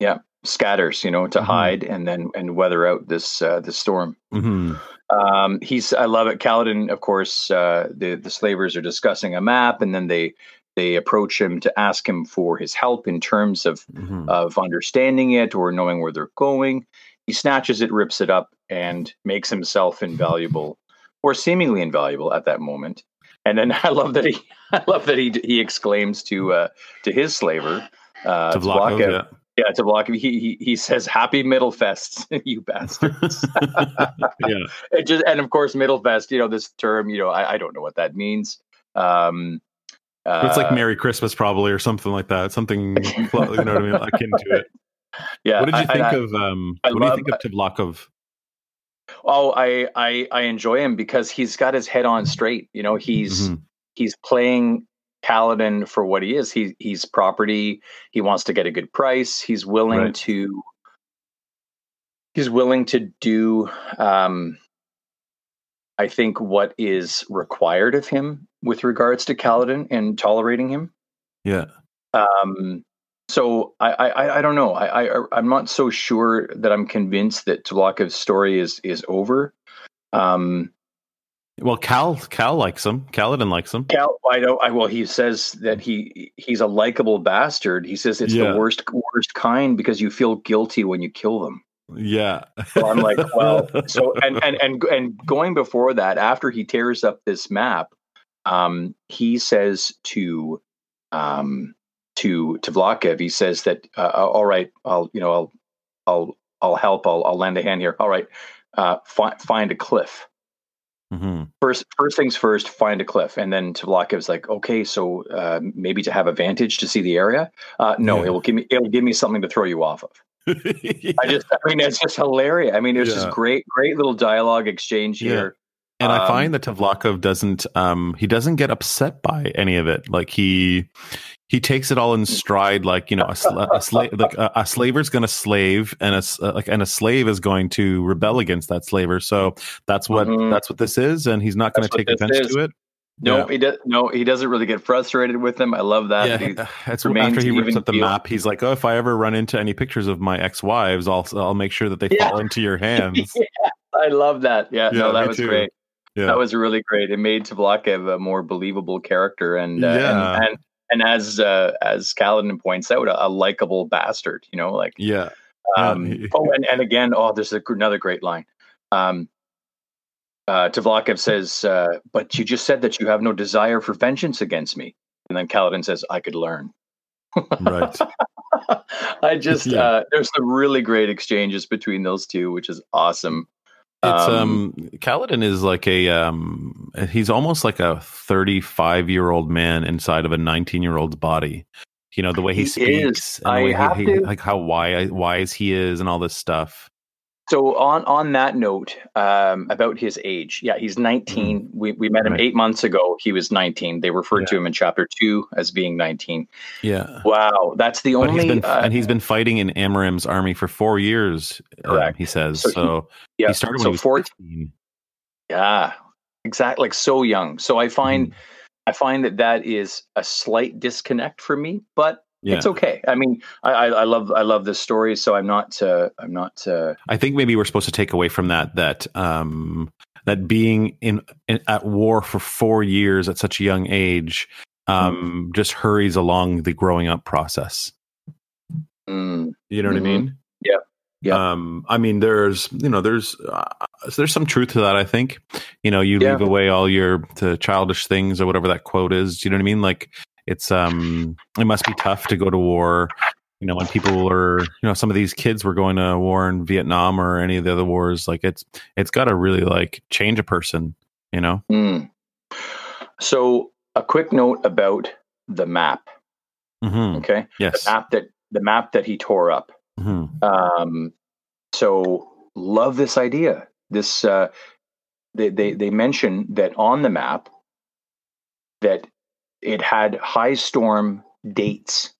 Yeah. scatters, you know, to Mhm. hide and then and weather out this uh, this storm. hmm Um, he's I love it. Kaladin, of course, uh, the the slavers are discussing a map, and then they they approach him to ask him for his help in terms of Mhm. of understanding it or knowing where they're going. He snatches it, rips it up, and makes himself invaluable, or seemingly invaluable at that moment. And then I love that he, I love that he he exclaims to uh, to his slaver, uh, to Tvlakv- yeah. yeah, to Tvlakv, he, he he says, "Happy Middlefest, you bastards." yeah. it just and of course Middlefest, you know this term, you know I, I don't know what that means. Um, uh, it's like Merry Christmas, probably, or something like that. Something, you know what I mean, akin to it. yeah. what did you I- think I- of? Um, I what do you think of Tvlakv? Oh, I, I I enjoy him because he's got his head on straight. You know, he's Mhm. he's playing Kaladin for what he is. He he's property. He wants to get a good price. He's willing Right. to he's willing to do um I think what is required of him with regards to Kaladin and tolerating him. Yeah, Um so I, I I don't know. I, I I'm not so sure that I'm convinced that Tvlakv's story is is over. Um well, Cal Cal likes him. Kaladin likes him. Cal, I know. I well, he says that he he's a likable bastard. He says it's Yeah. the worst worst kind because you feel guilty when you kill them. Yeah. So I'm like, well, so and and and and going before that, after he tears up this map, um, he says to um to to he says that uh, all right, I'll you know I'll I'll I'll help. I'll I'll lend a hand here. All right, uh, fi- find a cliff. hmm First, first things first, find a cliff, and then Tvlakv's like, okay, so uh, maybe to have a vantage to see the area. Uh, no, Yeah. it will give me it'll give me something to throw you off of. I just, I mean, it's just hilarious. I mean, it's Yeah. just great, great little dialogue exchange Yeah. here. And I Um, find that Tvlakv doesn't um he doesn't get upset by any of it. Like he he takes it all in stride like you know a, sl- a slave like a, a slaver's going to slave and a uh, like and a slave is going to rebel against that slaver. So that's what Mhm. that's what this is and he's not going to take offense is. to it. No, Yeah. he does. No, he doesn't really get frustrated with them. I love that. yeah, that's after he rips up the map. He's like, "Oh, if I ever run into any pictures of my ex-wives, I'll I'll make sure that they Yeah. fall into your hands." yeah, I love that. Yeah, Yeah, no, that was too. great. Yeah. That was really great. It made Tvlakv a more believable character, and uh, Yeah. and, and and as uh, as Kaladin points out, a, a likable bastard. You know, like yeah. Um, oh, and, and again, oh, there's a, another great line. Um, uh, Tvlakv says, uh, "But you just said that you have no desire for vengeance against me." And then Kaladin says, "I could learn." Right. I just Yeah. uh, there's some really great exchanges between those two, which is awesome. It's Um, um, Kaladin is like a um he's almost like a 35 year old man inside of a 19 year old's body. You know the way he, He speaks is. and the I way have he, to- like how wise wise he is and all this stuff. So on on that note, um, about his age, yeah, he's 19. We we met him Right. eight months ago. He was 19. They referred to him in chapter two as being 19. Yeah. Wow, that's the But only. he's been uh, and he's been fighting in Amaram's army for 4 years. um, Correct. he says. So So, he- yeah, he started when so he was 14 15. Yeah, exactly. Like so young. So I find Mhm. I find that that is a slight disconnect for me, but Yeah. it's okay. I mean, I, I, I love I love this story, so I'm not uh, I'm not. Uh, I think maybe we're supposed to take away from that that um that being in, in at war for 4 years at such a young age um just hurries along the growing up process. mm, You know what Mhm. I mean? Yeah. Yeah. Um, I mean, there's, you know, there's, uh, there's some truth to that. I think, you know, you Yeah. leave away all your childish things or whatever that quote is. You know what I mean? Like, it's, um, it must be tough to go to war. You know, when people are, you know, some of these kids were going to war in Vietnam or any of the other wars. Like, it's, it's got to really like change a person. You know? mm. So a quick note about the map. hmm Okay, Yes. the map that the map that he tore up. hmm Um, so love this idea. This uh, they, they they mention that on the map that it had high storm dates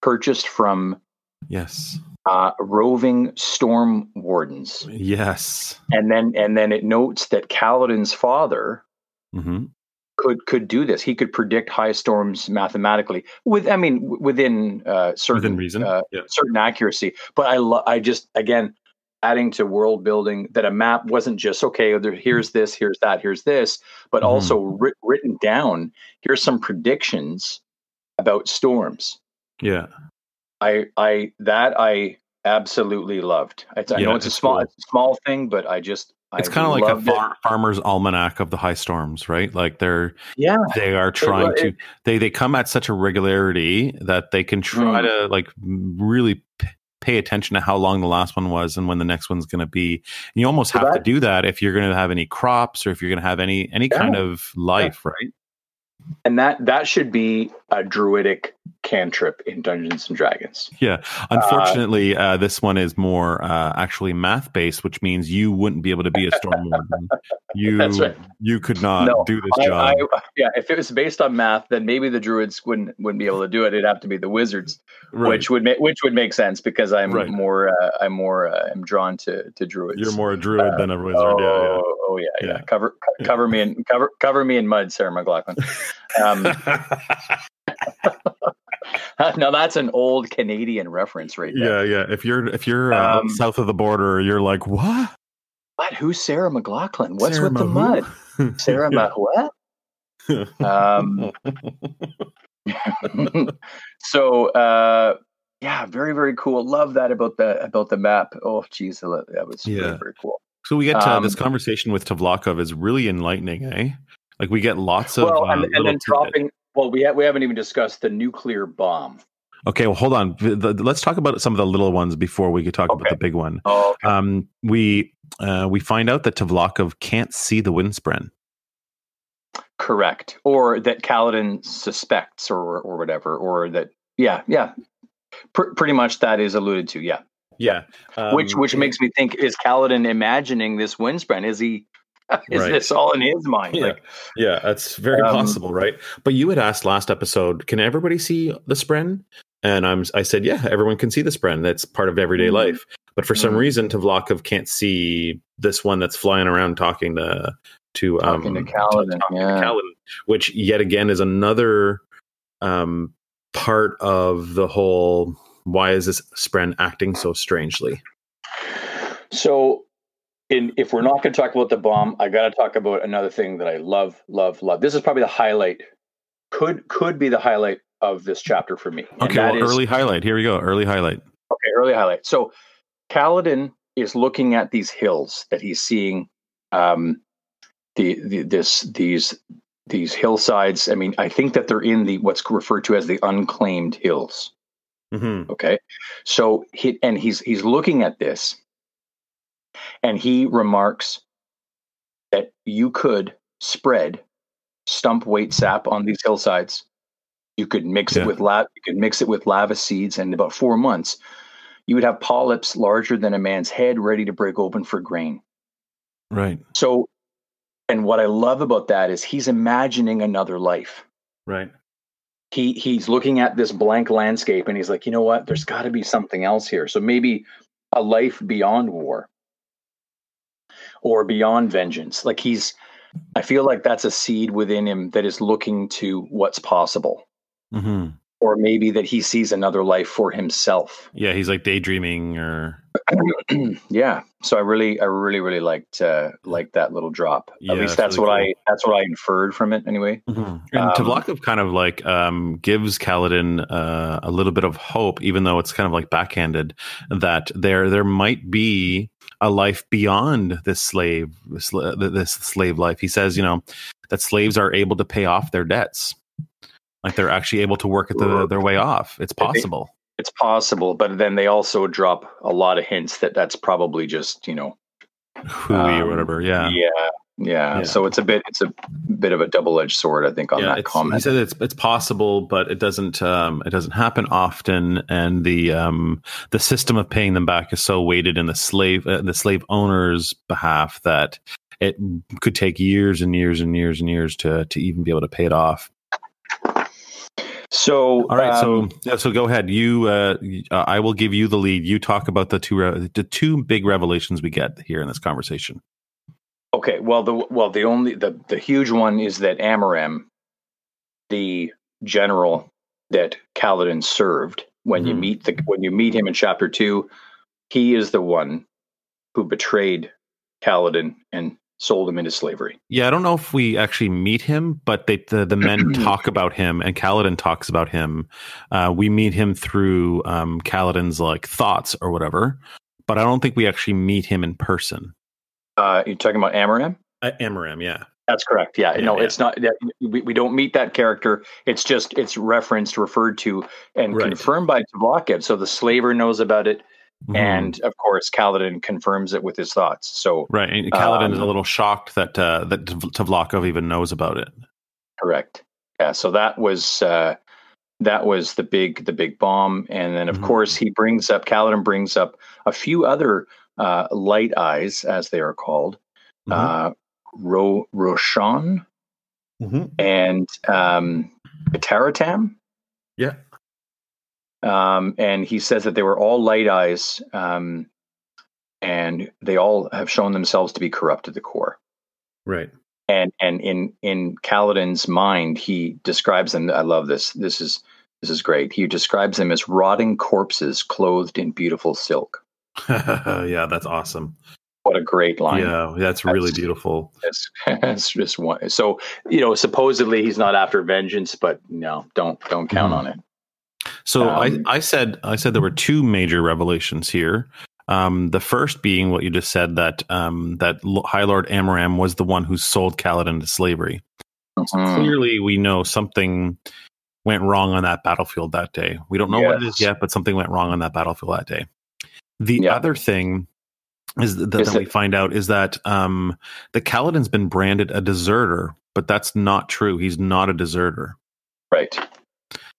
purchased from Yes. uh, roving storm wardens, Yes. and then and then it notes that Kaladin's father hmm could could do this. He could predict high storms mathematically with I mean within uh, certain Within reason. uh, yeah. certain accuracy. But I lo- I just again adding to world building that a map wasn't just okay. There, here's this, here's that, here's this, but Mhm. also writ- written down. Here's some predictions about storms. Yeah. I I that I absolutely loved. I, I Yeah, know it's a small cool. small thing, but I just It's kind of like a far, farmer's almanac of the high storms, right? Like they're Yeah, they are trying it- to they they come at such a regularity that they can try Mm. to like really p- pay attention to how long the last one was and when the next one's going to be. And you almost have to do that if you're going to have any crops or if you're going to have any any Yeah. kind of life, right? and that that should be a druidic cantrip in Dungeons and Dragons. Yeah. Unfortunately, uh, this one is more uh, actually math based, which means you wouldn't be able to be a storm warden. You That's right. you could not No, do this I, job. I, yeah, if it was based on math, then maybe the druids wouldn't wouldn't be able to do it. It'd have to be the wizards, right. which would make which would make sense because I'm Right. more uh, I'm more uh, I'm drawn to to druids. You're more a druid than a wizard. Oh, yeah, oh yeah, yeah, Yeah. Cover co- cover me in cover cover me in mud, Sarah McLachlan. Um, yeah. now that's an old Canadian reference right there. yeah, yeah. If you're if you're uh, Um, south of the border, you're like, what? What? Who's Sarah McLachlan? What's Sarah with the mud? Sarah Yeah. Ma- what? Um, so uh, yeah, very very cool. Love that about the about the map. Oh, geez, that was Yeah. very very cool. So we get to Um, this conversation with Tvlakv is really enlightening, eh? Like we get lots of well, uh, and, and then tidbits. dropping. Well, we ha- we haven't even discussed the nuclear bomb. Okay, well, hold on. The- the- let's talk about some of the little ones before we could talk about the big one. Oh, Um, we uh, we find out that Tvlakv can't see the windspren. correct. Or that Kaladin suspects, or or whatever, or that yeah yeah. Pr- pretty much that is alluded to. Yeah. Yeah, which which makes me think: Is Kaladin imagining this windspren? Is he? Is Right. this all in his mind? Yeah. Like, yeah, that's very Um, possible, right? But you had asked last episode, can everybody see the spren? And I'm I said, yeah, everyone can see the spren. That's part of everyday Mhm. life. But for some Mhm. reason, Tvlakv can't see this one that's flying around talking to to Talking to um Kaladin, talking to. Kaladin, which yet again is another um part of the whole. Why is this spren acting so strangely? So, in, if we're not going to talk about the bomb, I got to talk about another thing that I love, love, love. This is probably the highlight. Could could be the highlight of this chapter for me. Okay, well, is- early highlight. Here we go. Early highlight. Okay, early highlight. So, Kaladin is looking at these hills that he's seeing. Um, the, the this these these hillsides. I mean, I think that they're in the what's referred to as the unclaimed hills. hmm Okay. So he and he's he's looking at this and he remarks that you could spread stumpweight sap on these hillsides. You could mix Yeah. it with lavis you could mix it with lavis seeds and in about 4 months you would have polyps larger than a man's head ready to break open for grain. Right. So and what I love about that is he's imagining another life Right. he he's looking at this blank landscape and he's like, you know what? There's got to be something else here. So maybe a life beyond war or beyond vengeance. Like he's, I feel like that's a seed within him that is looking to what's possible, hmm or maybe that he sees another life for himself. Yeah, he's like daydreaming or yeah. So I really, I really, really liked uh, liked that little drop. Yeah, At least it's that's really what cool. I that's what I inferred from it. Anyway. And Um, Tvlakv kind of like um, gives Kaladin uh, a little bit of hope, even though it's kind of like backhanded, that there there might be a life beyond this slave this, this slave life. He says, you know, that slaves are able to pay off their debts, like they're actually able to work at the, their way off. It's possible. It's possible, but then they also drop a lot of hints that that's probably just you know Hooey or Um, whatever. Yeah. yeah, yeah. Yeah. So it's a bit, it's a bit of a double edged sword, I think, on yeah, that it's, he said it's it's possible, but it doesn't um, it doesn't happen often, and the um, the system of paying them back is so weighted in the slave uh, the slave owner's behalf that it could take years and years and years and years to to even be able to pay it off. So, All right, um, so yeah, so go ahead. You, uh, uh, I will give you the lead. You talk about the two re- the two big revelations we get here in this conversation. okay. Well, the well, the only the the huge one is that Amaram, the general that Kaladin served, when you Mhm. meet the when you meet him in chapter two, he is the one who betrayed Kaladin and sold him into slavery. Yeah, I don't know if we actually meet him, but they, the the men talk about him, and Kaladin talks about him. Uh, we meet him through um, Kaladin's like thoughts or whatever, but I don't think we actually meet him in person. Uh, you're talking about Amaram? Uh, Amaram, yeah. That's correct. Yeah, Yeah, no, yeah. it's not. that- We, we don't meet that character. It's just it's referenced, referred to, and Right. confirmed by Tvlakv. So the slaver knows about it, Mhm. and of course Kaladin confirms it with his thoughts. So right, and Kaladin is a um, little shocked that uh, that Tav- Tvlakv even knows about it. correct. Yeah. So that was uh, that was the big the big bomb, and then of Mhm. course he brings up Kaladin brings up a few other uh, light eyes, as they are called, Mhm. uh, Ro Roshone Mhm. and um, Katarotam. Yeah. Um, and he says that they were all light eyes, um, and they all have shown themselves to be corrupt to the core. Right. And and in in Kaladin's mind, he describes them. I love this. This is this is great. He describes them as rotting corpses clothed in beautiful silk. yeah, that's awesome. What a great line! Yeah, that's really That's- beautiful. It's, it's just one. So you know, supposedly he's not after vengeance, but no, don't don't count Mhm. on it. So Um, I, I said I said there were two major revelations here. Um, the first being what you just said that um, that High Lord Amaram was the one who sold Kaladin to slavery. Mhm. Clearly, we know something went wrong on that battlefield that day. We don't know what it is yet, but something went wrong on that battlefield that day. The Yeah. other thing is that, Is that we find out is that um, the Kaladin's been branded a deserter, but that's not true. He's not a deserter. Right.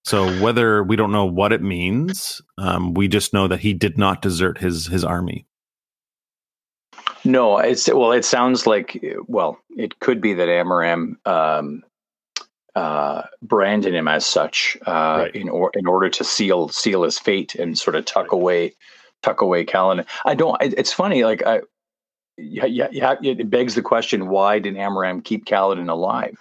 So whether we don't know what it means, um, we just know that he did not desert his his army. No, it's well. It sounds like well, it could be that Amaram um, uh, branded him as such uh, Right. in or in order to seal seal his fate and sort of tuck away tuck away Kaladin. I don't. It, it's funny. Like I, yeah, yeah, yeah, it begs the question: Why did Amaram keep Kaladin alive?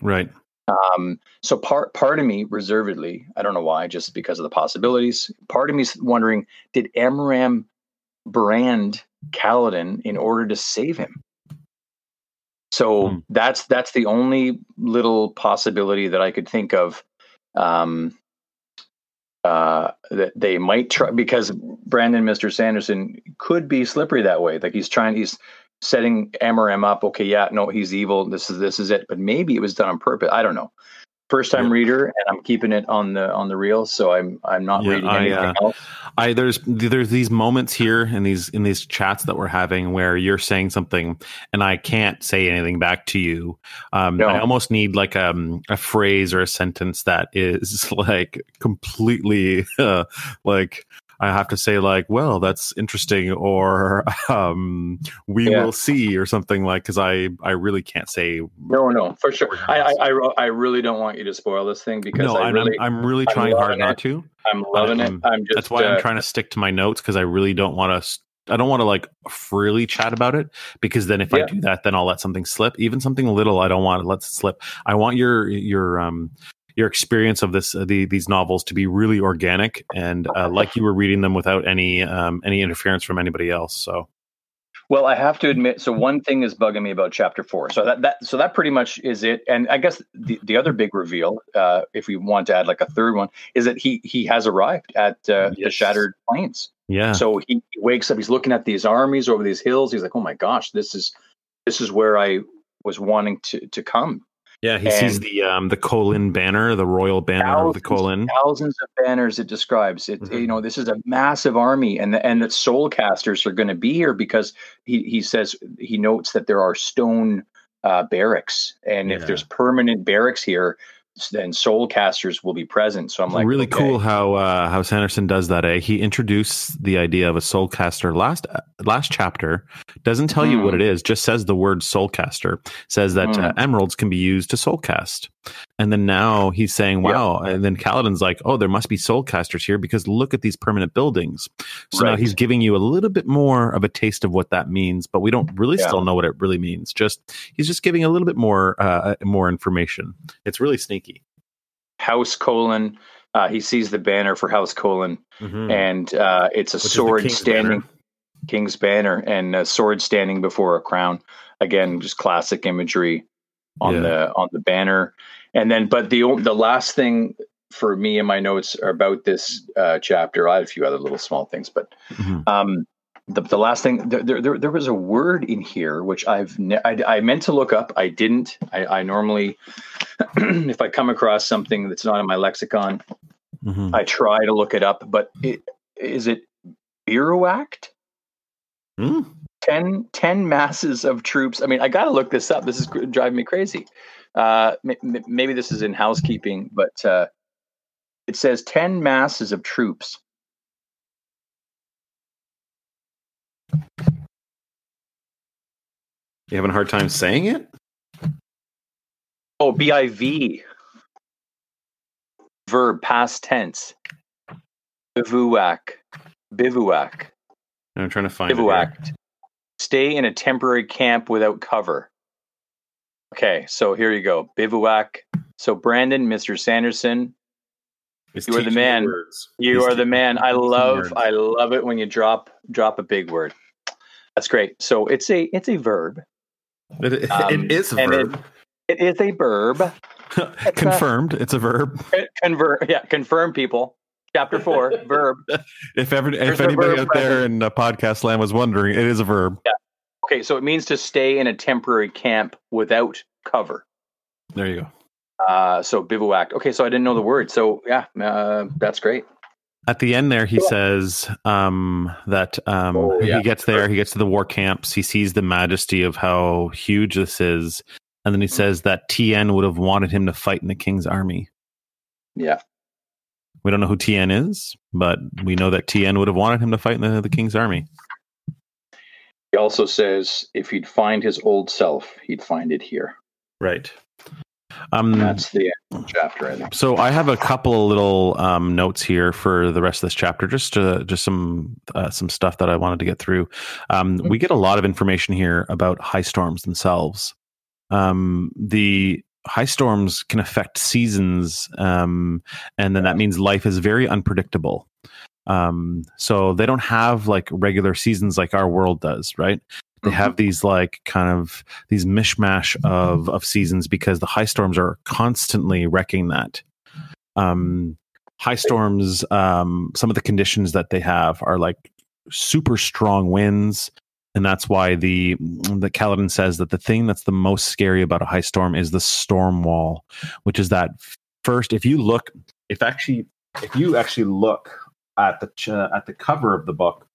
Right. Um, so part part of me, reservedly, I don't know why, just because of the possibilities. Part of me's wondering: Did Amaram brand Kaladin in order to save him? So Hmm. that's that's the only little possibility that I could think of. Um, uh, that they might try because Brandon, Mister Sanderson, could be slippery that way. Like he's trying, he's setting Amaram up. Okay, yeah, no, he's evil. This is this is it. But maybe it was done on purpose. I don't know. First time Yeah. reader, and I'm keeping it on the on the reel, so I'm I'm not Yeah, reading I, anything uh, else. I there's there's these moments here in these in these chats that we're having where you're saying something and I can't say anything back to you. Um, No. I almost need like um, a phrase or a sentence that is like completely uh, like I have to say like, well, that's interesting, or um, we Yeah. will see, or something like because I I really can't say. No, no, for sure. I, I I I really don't want you to spoil this thing because No, I I'm, really I'm I'm really I'm trying hard loving not to. I'm loving um, it. I'm just That's why uh, I'm trying to stick to my notes because I really don't want to. I don't want to like freely chat about it because then if I do that, then I'll let something slip. Even something little, I don't want to let slip. I want your your um your experience of this uh, the, these novels to be really organic and uh, like you were reading them without any um any interference from anybody else. So Well, I have to admit. So one thing is bugging me about chapter four. So that that so that pretty much is it. And I guess the, the other big reveal, uh, if we want to add like a third one, is that he he has arrived at uh, the Shattered Plains. yeah, So he he wakes up. He's looking at these armies over these hills. He's like, "Oh my gosh, this is this is where I was wanting to to come." Yeah, he sees the um the Kholin banner, the royal banner of the Kholin. thousands of banners it describes it Mhm. you know this is a massive army and the, and that soul casters are going to be here because he he says he notes that there are stone uh, barracks and Yeah. if there's permanent barracks here then soul casters will be present so i'm like really okay. cool how uh, how Sanderson does that. Eh? He introduced the idea of a soulcaster last last chapter. Doesn't tell you Hmm. what it is. Just says the word soulcaster. Says that uh, Hmm. emeralds can be used to soulcast. And then now he's saying, Yeah. "Wow!" And then Kaladin's like, "Oh, there must be soulcasters here because look at these permanent buildings." So now he's giving you a little bit more of a taste of what that means, but we don't really Yeah. still know what it really means. Just he's just giving a little bit more uh, more information. It's really sneaky. house Kholin uh, he sees the banner for house Kholin Mhm. and uh, it's a Which sword king's standing banner. king's banner and a sword standing before a crown. Again, just classic imagery on Yeah. the on the banner. And then, but the the last thing for me in my notes are about this uh, chapter. I had a few other little small things, but Mhm. um, the, the last thing there, there, there, was a word in here which I've ne- I, I meant to look up. I didn't. I, I normally, if I come across something that's not in my lexicon, Mhm. I try to look it up. But it, is it Biruact? Hmm? 10, 10 masses of troops. I mean, I got to look this up. This is driving me crazy. Uh, m- maybe this is in housekeeping, but uh, it says 10 masses of troops. You having a hard time saying it? Oh, BIV. Verb, past tense. Bivouac. Bivouac. I'm trying to find it. Bivouac. here. Stay in a temporary camp without cover. Okay, so here you go. Bivouac. So, Brandon, Mr. Sanderson, It's You are the man. words. You He's are the man. I love words. I love it when you drop drop a big word. That's great. So it's a it's a verb. It, Um, it is a and it- verb. It is a verb. Confirmed. It's a verb. Convert yeah, confirm people. Chapter 4, verb. If ever, There's if a anybody verb out there in uh, podcast land was wondering, it is a verb. Okay, so it means to stay in a temporary camp without cover. There you go. Uh so bivouac. Okay, so I didn't know the word. So yeah, uh, that's great. At the end there, he says um, that um, Oh, yeah. he gets there, he gets to the war camps, he sees the majesty of how huge this is, and then he says that Tien would have wanted him to fight in the king's army. Yeah. We don't know who Tien is, but we know that Tien would have wanted him to fight in the, the king's army. He also says if he'd find his old self, he'd find it here. Right. Um, that's the end of the chapter, I think. So I have a couple of little um, notes here for the rest of this chapter, just to, just some uh, some stuff that I wanted to get through. Um, we get a lot of information here about high storms themselves. Um, the high storms can affect seasons, um, and then that means life is very unpredictable. Um, so they don't have like regular seasons like our world does, right? They have these like kind of these mishmash of of seasons because the high storms are constantly wrecking that. Um, high storms, um, some of the conditions that they have are like super strong winds, and that's why the the Kaladin says that the thing that's the most scary about a high storm is the storm wall, which is that first. If you look, if actually, if you actually look at the ch- at the cover of the book,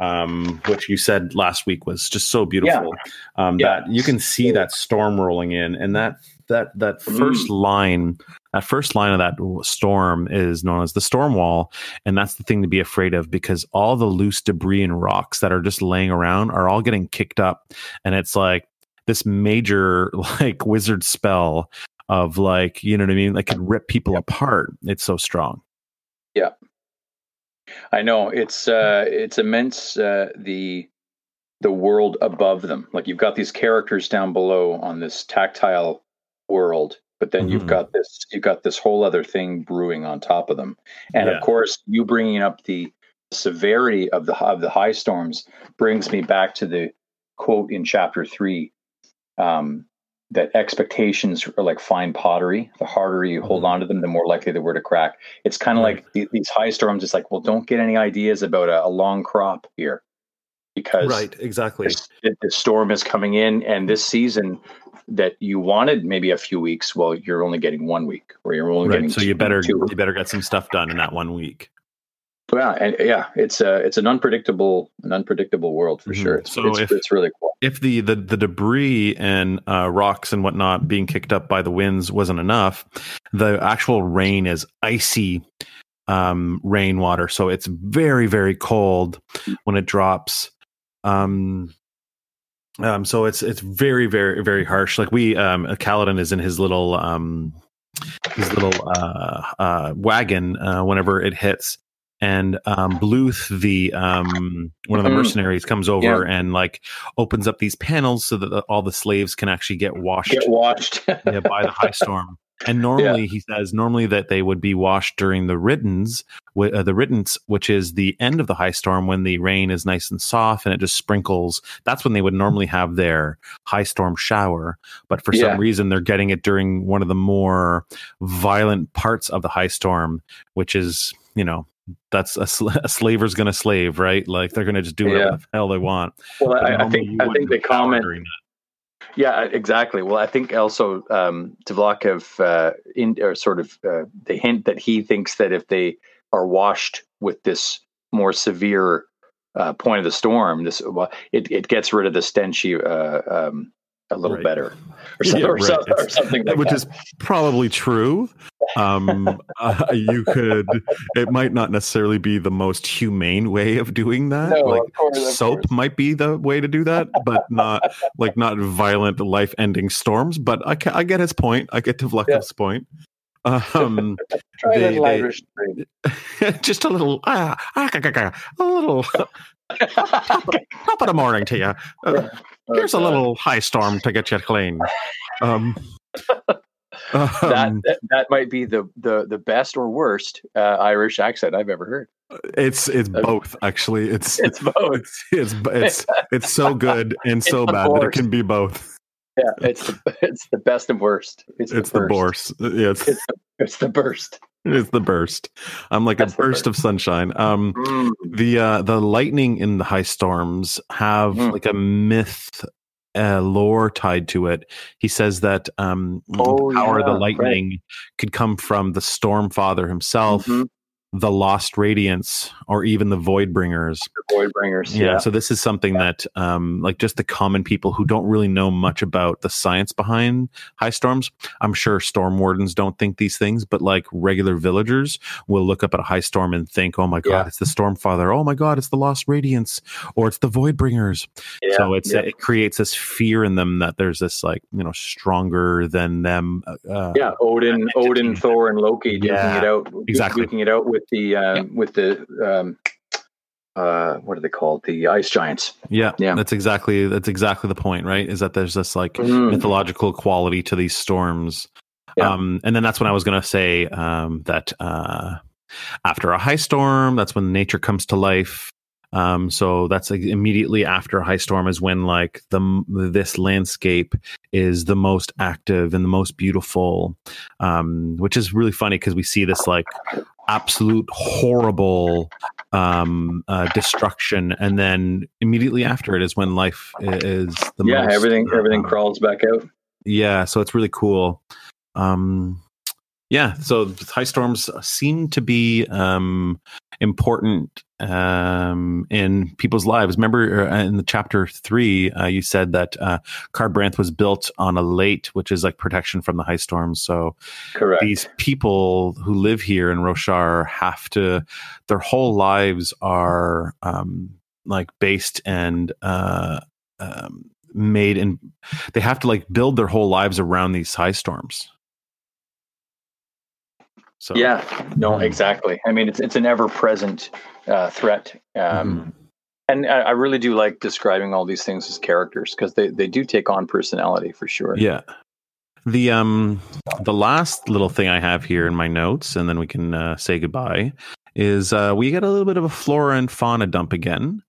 um, which you said last week was just so beautiful. Um, Yeah. That you can see that storm rolling in, and that that that Mm. first line, that first line of that storm is known as the storm wall, and that's the thing to be afraid of because all the loose debris and rocks that are just laying around are all getting kicked up, and it's like this major like wizard spell of like you know what I mean, like can rip people apart. It's so strong. Yeah. I know it's uh, it's immense. Uh, the the world above them, like you've got these characters down below on this tactile world, but then you've Mhm. got this you've got this whole other thing brewing on top of them, and Yeah. of course, you bringing up the severity of the of the high storms brings me back to the quote in chapter three. Um, that expectations are like fine pottery. The harder you hold Mhm. on to them, the more likely they were to crack. It's kind of Right. like the, these high storms. It's like, well, don't get any ideas about a, a long crop here, because right, exactly. this, the storm is coming in, and this season that you wanted maybe a few weeks, well, you're only getting one week, or you're only Right. getting So you better two. you better get some stuff done in that one week. Yeah, and yeah, it's a it's an unpredictable an unpredictable world for Mhm. sure. It's, So it's, if- it's really cool. if the the, the debris and uh, rocks and whatnot being kicked up by the winds wasn't enough, the actual rain is icy um, rainwater, so it's very very cold when it drops. Um, um, so it's it's very very very harsh. Like we, um, Kaladin is in his little um, his little uh, uh, wagon uh, whenever it hits. And um, Bluth, the um, one of the Mhm. mercenaries, comes over and like opens up these panels so that the, all the slaves can actually get washed Get watched. yeah, by the high storm. And normally, yeah. he says, normally that they would be washed during the riddens, uh, the riddance, which is the end of the high storm when the rain is nice and soft and it just sprinkles. That's when they would normally have their high storm shower. But for yeah. some reason, they're getting it during one of the more violent parts of the high storm, which is, you know, that's a, sl- a slaver's going to slave, right? Like they're going to just do whatever yeah. the hell they want. Well, I, I, think I think the comment. Yeah, exactly. Well, I think also um, Tvlakv uh, in or sort of uh, the hint that he thinks that if they are washed with this more severe uh, point of the storm, this well, it it gets rid of the stenchy uh, um, a little right. better, or, some, yeah, or, right. or something, like which that. is probably true. Um, uh, you could. It might not necessarily be the most humane way of doing that. No, like course, soap might be the way to do that, but not like not violent, life-ending storms. But I, I get his point. I get to Tvlakv's yeah. point. Um, Try they, a little Irish just a little, ah, ah, a little. top, of, top of the morning to you. Uh, here's a little high storm to get you clean. Um, that, um, that, that might be the the the best or worst uh, Irish accent I've ever heard. It's it's both actually. It's it's both. It's it's it's, it's so good and so bad that it can be both. Yeah, it's the, it's the best and worst. It's, it's the, the burst. Yeah, it's, it's, the, it's the burst. It's the burst. I'm like That's a burst, burst, of sunshine. Um, mm. the uh, the lightning in the high storms have mm. like a myth uh, lore tied to it. He says that um, oh, the power yeah, of the lightning right. could come from the Storm Father himself, mm-hmm the lost radiants or even the void bringers. The void bringers yeah, yeah, so this is something yeah. that um like just the common people who don't really know much about the science behind high storms i'm sure storm wardens don't think these things but like regular villagers will look up at a high storm and think oh my god yeah. it's the storm father. Oh my god it's the lost radiants or it's the void bringers. So it's it creates this fear in them that there's this like you know stronger than them uh, yeah odin odin thor and loki duking it out exactly. duking it out with with the um, yeah. with the um, uh, what are they called? The ice giants. Yeah, yeah. That's exactly that's exactly the point, right? Is that there's this like mm. mythological quality to these storms. Yeah. Um, and then that's when I was going to say um, that uh, after a high storm, that's when nature comes to life. Um, so that's like immediately after a high storm is when like the this landscape is the most active and the most beautiful, um, which is really funny because we see this like absolute horrible um, uh, destruction, and then immediately after it is when life is the yeah most, everything everything crawls back out. Yeah, so it's really cool. Um, yeah, so high storms seem to be um, important um, in people's lives. Remember uh, in the chapter three, uh, you said that uh, Kharbranth was built on a lait, which is like protection from the high storms. So Correct. these people who live here in Roshar have to, their whole lives are um, like based and uh, um, made and they have to like build their whole lives around these high storms. So yeah, no, exactly. I mean, it's it's an ever present uh, threat, um, mm-hmm. and I, I, really do like describing all these things as characters because they they do take on personality for sure. Yeah. The um the last little thing I have here in my notes, and then we can uh, say goodbye, is uh, we get a little bit of a flora and fauna dump again.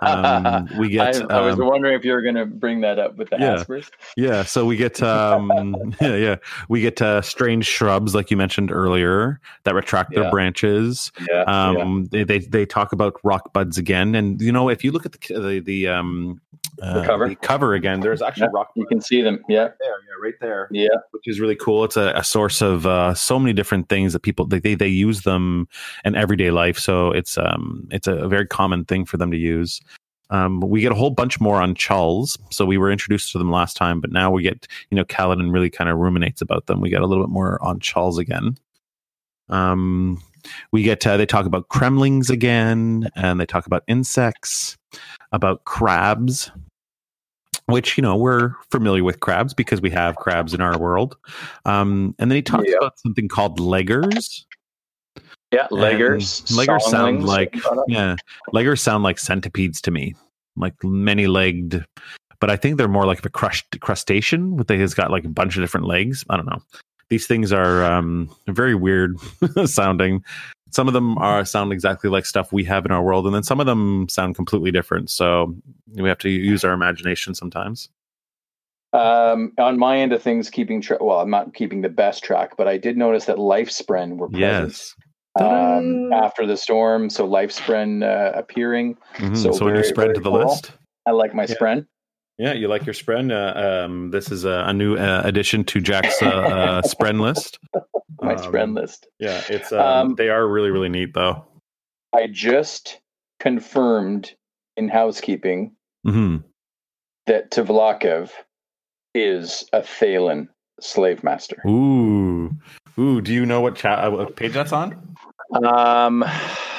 Um, we get. I, I was um, wondering if you were going to bring that up with the yeah, Yeah. So we get. Um, yeah, yeah. We get uh, strange shrubs, like you mentioned earlier, that retract yeah. their branches. Yeah, um, yeah. They, they they talk about rock buds again, and you know, if you look at the the, the um uh, the cover the cover again, there's actually rock. You can see them. Yeah. There. Yeah. Right there. Yeah. Which is really cool. It's a, a source of uh, so many different things that people they, they they use them in everyday life. So it's um it's a very common thing for them to use. Um, we get a whole bunch more on chulls. So we were introduced to them last time, but now we get, you know, Kaladin really kind of ruminates about them. We get a little bit more on chulls again. Um, we get, uh, they talk about cremlings again, and they talk about insects, about crabs, which, you know, we're familiar with crabs because we have crabs in our world. Um, and then he talks about something called leggers. Yeah, leggers. leggers sound like yeah, leggers sound like centipedes to me, like many legged. But I think they're more like a crushed crustacean. With they has got like a bunch of different legs. I don't know. these things are um, very weird sounding. Some of them are sound exactly like stuff we have in our world, and then some of them sound completely different. So we have to use our imagination sometimes. Um, on my end of things, keeping track. Well, I'm not keeping the best track, but I did notice that Lifespren were present. Yes. Um, after the storm, so Lifespren uh, appearing. Mhm. So So, when you spread to the cool. list. I like my Yeah. spren. Yeah, you like your spren. Uh, um, this is a, a new uh, addition to Jack's uh, uh, spren list. My Um, spren list. Yeah, it's um, Um, they are really really neat though. I just confirmed in housekeeping hmm that Tvlakv is a Thaylen slave master. Ooh, ooh. Do you know what, cha- uh, what page that's on? Um,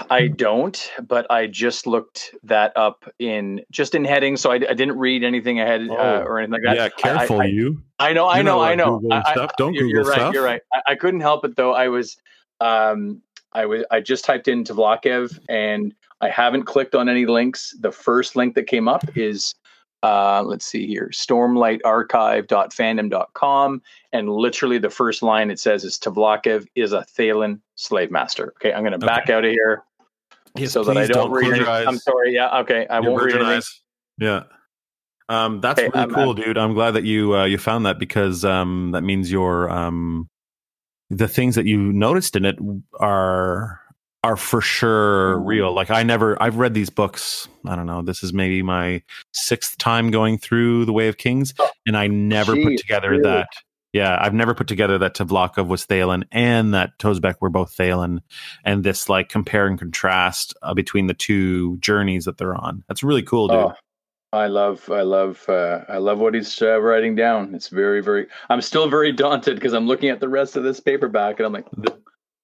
I don't, but I just looked that up in just in heading, so I, I didn't read anything ahead uh, Oh. or anything like that. yeah, careful I, you. I know, I know, I know. I- I- stuff. Don't you're, you're right. stuff. You're right. I, I couldn't help it though. I was, um, I was, I just typed in Tvlakv and I haven't clicked on any links. The first link that came up is, uh, let's see here, stormlightarchive.fandom.com. And literally the first line it says is Tvlakv is a Thaylen slave master. Okay. I'm going to back out of here Yes, so that I please don't, read close any. your eyes. I'm sorry. Yeah. Okay. I Your won't read anything. eyes. Yeah. Um, that's Okay, really I'm- cool, dude. I'm glad that you uh, you found that because um, that means your um, the things that you noticed in it are are for sure Mm-hmm. real. Like I never, I've read these books. I don't know. This is maybe my sixth time going through the Way of Kings, Oh, and I never put together really? that. Yeah, I've never put together that Tvlakv was Thaylen and that Tozbek were both Thaylen, and this like compare and contrast uh, between the two journeys that they're on. That's really cool, dude. Oh, I love, I love, uh, I love what he's uh, writing down. It's very, very. I'm still very daunted because I'm looking at the rest of this paperback and I'm like,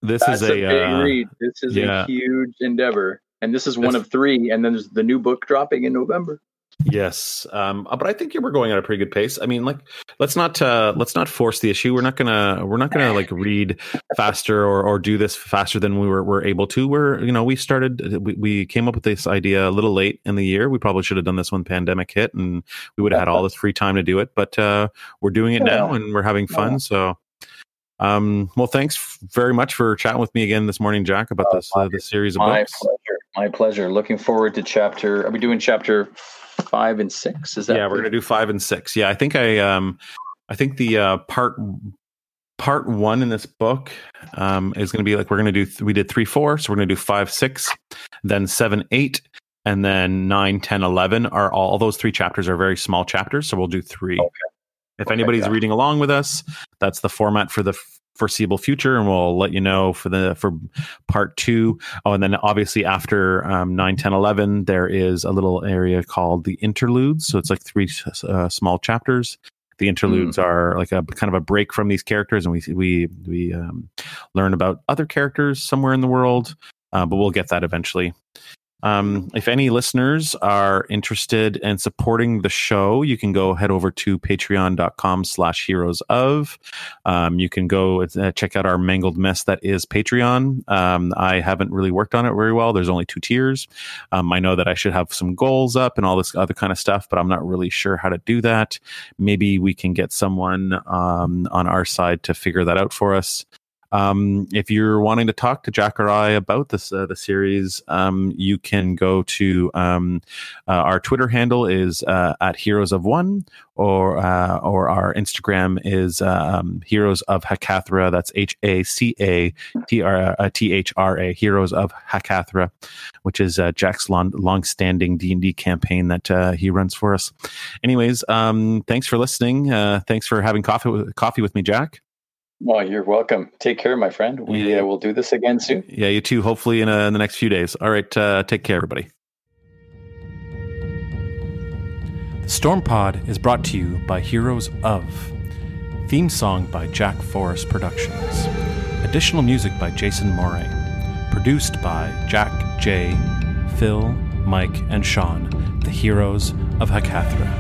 This is a, a, big uh, read. This is yeah. a huge endeavor, and this is one of three. And then there's the new book dropping in November. Yes, um, uh, but I think we're going at a pretty good pace. I mean, like, let's not uh, let's not force the issue. We're not gonna we're not gonna like read faster or, or do this faster than we were, were able to. We're you know we started we, we came up with this idea a little late in the year. We probably should have done this when pandemic hit, and we would have had all this free time to do it. But uh, we're doing it now, and we're having fun. So. Um, well, thanks very much for chatting with me again this morning, Jack, about Uh, this uh, this series of My books. pleasure. My pleasure. Looking forward to chapter. Are we doing chapter five and six? Is that? yeah we're gonna do five and six yeah i think i um i think the uh part part one in this book um is gonna be like we're gonna do th- we did three four so we're gonna do five six then seven eight and then nine ten eleven are all, all those three chapters are very small chapters so we'll do three Okay. if Okay, anybody's yeah. reading along with us that's the format for the foreseeable future and we'll let you know for the for part two. Oh and then obviously after um, 9 10 11 there is a little area called the interludes. So it's like three uh, small chapters. The interludes are like a kind of a break from these characters and we we we um, learn about other characters somewhere in the world. Uh, but we'll get that eventually um, if any listeners are interested in supporting the show, you can go head over to patreon.com slash heroes of. Um, you can go uh, check out our mangled mess that is Patreon. Um, I haven't really worked on it very well. There's only two tiers. Um, I know that I should have some goals up and all this other kind of stuff, but I'm not really sure how to do that. Maybe we can get someone um, on our side to figure that out for us. Um, if you're wanting to talk to Jack or I about this uh, the series, um, you can go to um, uh, our Twitter handle is uh, at Heroes of One, or uh, or our Instagram is um, Heroes of Hakathra. That's H A C A T uh, H R A Heroes of Hakathra, which is uh, Jack's long long-standing D and D campaign that uh, he runs for us. Anyways, um, thanks for listening. Uh, thanks for having coffee coffee with me, Jack. Well, you're welcome. Take care, my friend. We Yeah. uh, will do this again soon. Yeah, you too. Hopefully in, uh, in the next few days. All right. Uh, take care, everybody. The Storm Pod is brought to you by Heroes of. Theme song by Jack Forrest Productions. Additional music by Jason Moray. Produced by Jack, Jay, Phil, Mike, and Sean, the heroes of Hakathra.